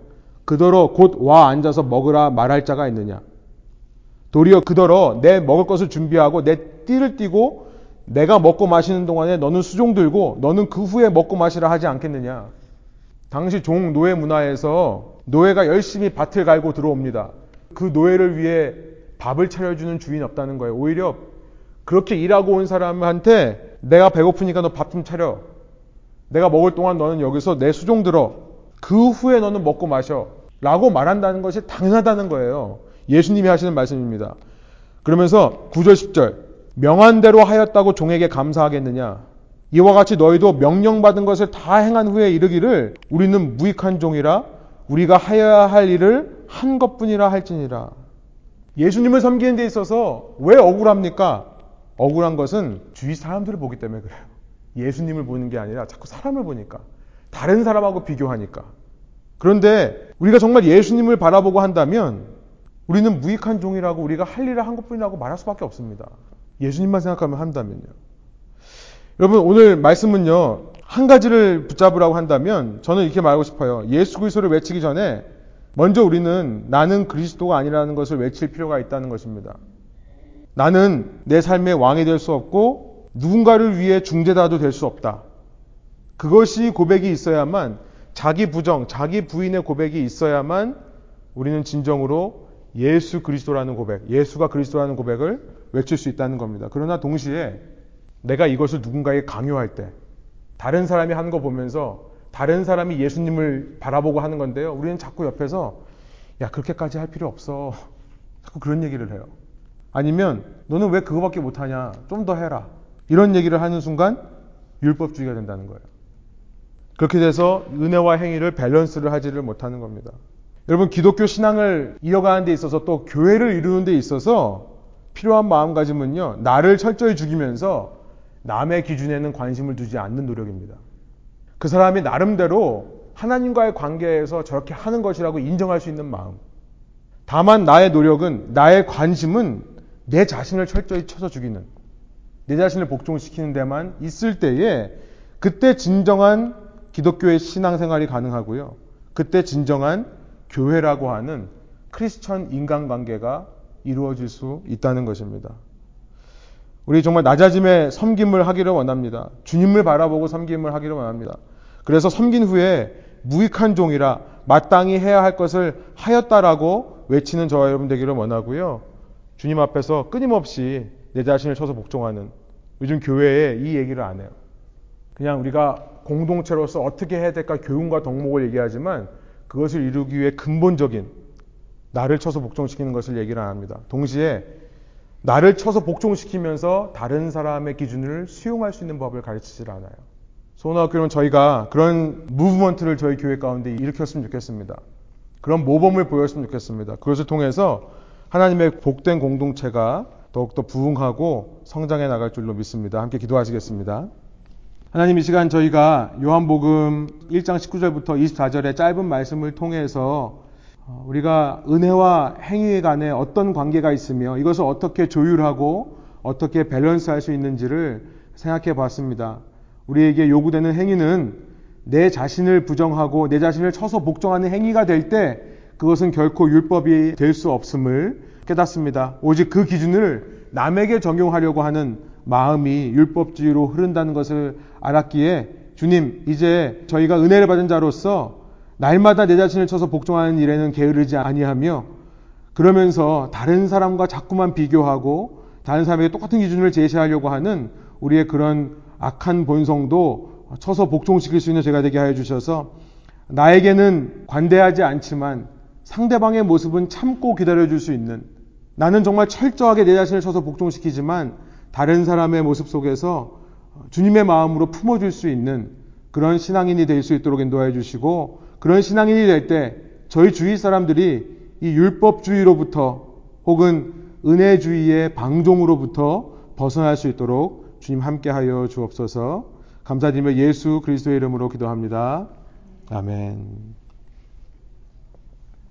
그더러 곧 와 앉아서 먹으라 말할 자가 있느냐? 도리어 그더러 내 먹을 것을 준비하고 내 띠를 띠고 내가 먹고 마시는 동안에 너는 수종 들고 너는 그 후에 먹고 마시라 하지 않겠느냐? 당시 종 노예 문화에서 노예가 열심히 밭을 갈고 들어옵니다. 그 노예를 위해 밥을 차려주는 주인 없다는 거예요. 오히려 그렇게 일하고 온 사람한테 내가 배고프니까 너 밥 좀 차려. 내가 먹을 동안 너는 여기서 내 수종 들어. 그 후에 너는 먹고 마셔. 라고 말한다는 것이 당연하다는 거예요. 예수님이 하시는 말씀입니다. 그러면서 9절 10절 명한 대로 하였다고 종에게 감사하겠느냐? 이와 같이 너희도 명령받은 것을 다 행한 후에 이르기를 우리는 무익한 종이라 우리가 하여야 할 일을 한 것뿐이라 할지니라. 예수님을 섬기는 데 있어서 왜 억울합니까? 억울한 것은 주위 사람들을 보기 때문에 그래요. 예수님을 보는 게 아니라 자꾸 사람을 보니까. 다른 사람하고 비교하니까. 그런데 우리가 정말 예수님을 바라보고 한다면 우리는 무익한 종이라고 우리가 할 일을 한 것뿐이라고 말할 수밖에 없습니다. 예수님만 생각하면 한다면요. 여러분 오늘 말씀은요. 한 가지를 붙잡으라고 한다면 저는 이렇게 말하고 싶어요. 예수 그리스도를 외치기 전에 먼저 우리는 나는 그리스도가 아니라는 것을 외칠 필요가 있다는 것입니다. 나는 내 삶의 왕이 될 수 없고 누군가를 위해 중재자도 될 수 없다. 그것이 고백이 있어야만 자기 부정, 자기 부인의 고백이 있어야만 우리는 진정으로 예수 그리스도라는 고백, 예수가 그리스도라는 고백을 외칠 수 있다는 겁니다. 그러나 동시에 내가 이것을 누군가에게 강요할 때 다른 사람이 하는 거 보면서 다른 사람이 예수님을 바라보고 하는 건데요. 우리는 자꾸 옆에서 야 그렇게까지 할 필요 없어. 자꾸 그런 얘기를 해요. 아니면 너는 왜 그거밖에 못하냐? 좀 더 해라. 이런 얘기를 하는 순간 율법주의가 된다는 거예요. 그렇게 돼서 은혜와 행위를 밸런스를 하지를 못하는 겁니다. 여러분 기독교 신앙을 이어가는 데 있어서 또 교회를 이루는 데 있어서 필요한 마음가짐은요. 나를 철저히 죽이면서 남의 기준에는 관심을 두지 않는 노력입니다. 그 사람이 나름대로 하나님과의 관계에서 저렇게 하는 것이라고 인정할 수 있는 마음. 다만 나의 노력은 나의 관심은 내 자신을 철저히 쳐서 죽이는 내 자신을 복종시키는 데만 있을 때에 그때 진정한 기독교의 신앙생활이 가능하고요. 그때 진정한 교회라고 하는 크리스천 인간관계가 이루어질 수 있다는 것입니다. 우리 정말 낮아짐의 섬김을 하기를 원합니다. 주님을 바라보고 섬김을 하기를 원합니다. 그래서 섬긴 후에 무익한 종이라 마땅히 해야 할 것을 하였다라고 외치는 저와 여러분 되기를 원하고요. 주님 앞에서 끊임없이 내 자신을 쳐서 복종하는 요즘 교회에 이 얘기를 안 해요. 그냥 우리가 공동체로서 어떻게 해야 될까 교훈과 덕목을 얘기하지만 그것을 이루기 위해 근본적인 나를 쳐서 복종시키는 것을 얘기를 안 합니다. 동시에 나를 쳐서 복종시키면서 다른 사람의 기준을 수용할 수 있는 법을 가르치질 않아요. 소원학교는 저희가 그런 무브먼트를 저희 교회 가운데 일으켰으면 좋겠습니다. 그런 모범을 보였으면 좋겠습니다. 그것을 통해서 하나님의 복된 공동체가 더욱더 부흥하고 성장해 나갈 줄로 믿습니다. 함께 기도하시겠습니다. 하나님 이 시간 저희가 요한복음 1장 19절부터 24절의 짧은 말씀을 통해서 어, 우리가 은혜와 행위 간에 어떤 관계가 있으며 이것을 어떻게 조율하고 어떻게 밸런스 할 수 있는지를 생각해 봤습니다. 우리에게 요구되는 행위는 내 자신을 부정하고 내 자신을 쳐서 복종하는 행위가 될 때 그것은 결코 율법이 될 수 없음을 깨닫습니다. 오직 그 기준을 남에게 적용하려고 하는 마음이 율법주의로 흐른다는 것을 알았기에 주님, 이제 저희가 은혜를 받은 자로서 날마다 내 자신을 쳐서 복종하는 일에는 게으르지 아니하며 그러면서 다른 사람과 자꾸만 비교하고 다른 사람에게 똑같은 기준을 제시하려고 하는 우리의 그런 악한 본성도 쳐서 복종시킬 수 있는 제가 되게 하여 주셔서 나에게는 관대하지 않지만 상대방의 모습은 참고 기다려줄 수 있는 나는 정말 철저하게 내 자신을 쳐서 복종시키지만 다른 사람의 모습 속에서 주님의 마음으로 품어줄 수 있는 그런 신앙인이 될 수 있도록 인도하여 주시고 그런 신앙인이 될 때 저희 주위 사람들이 이 율법주의로부터 혹은 은혜주의의 방종으로부터 벗어날 수 있도록 주님 함께하여 주옵소서 감사드리며 예수 그리스도의 이름으로 기도합니다. 아멘.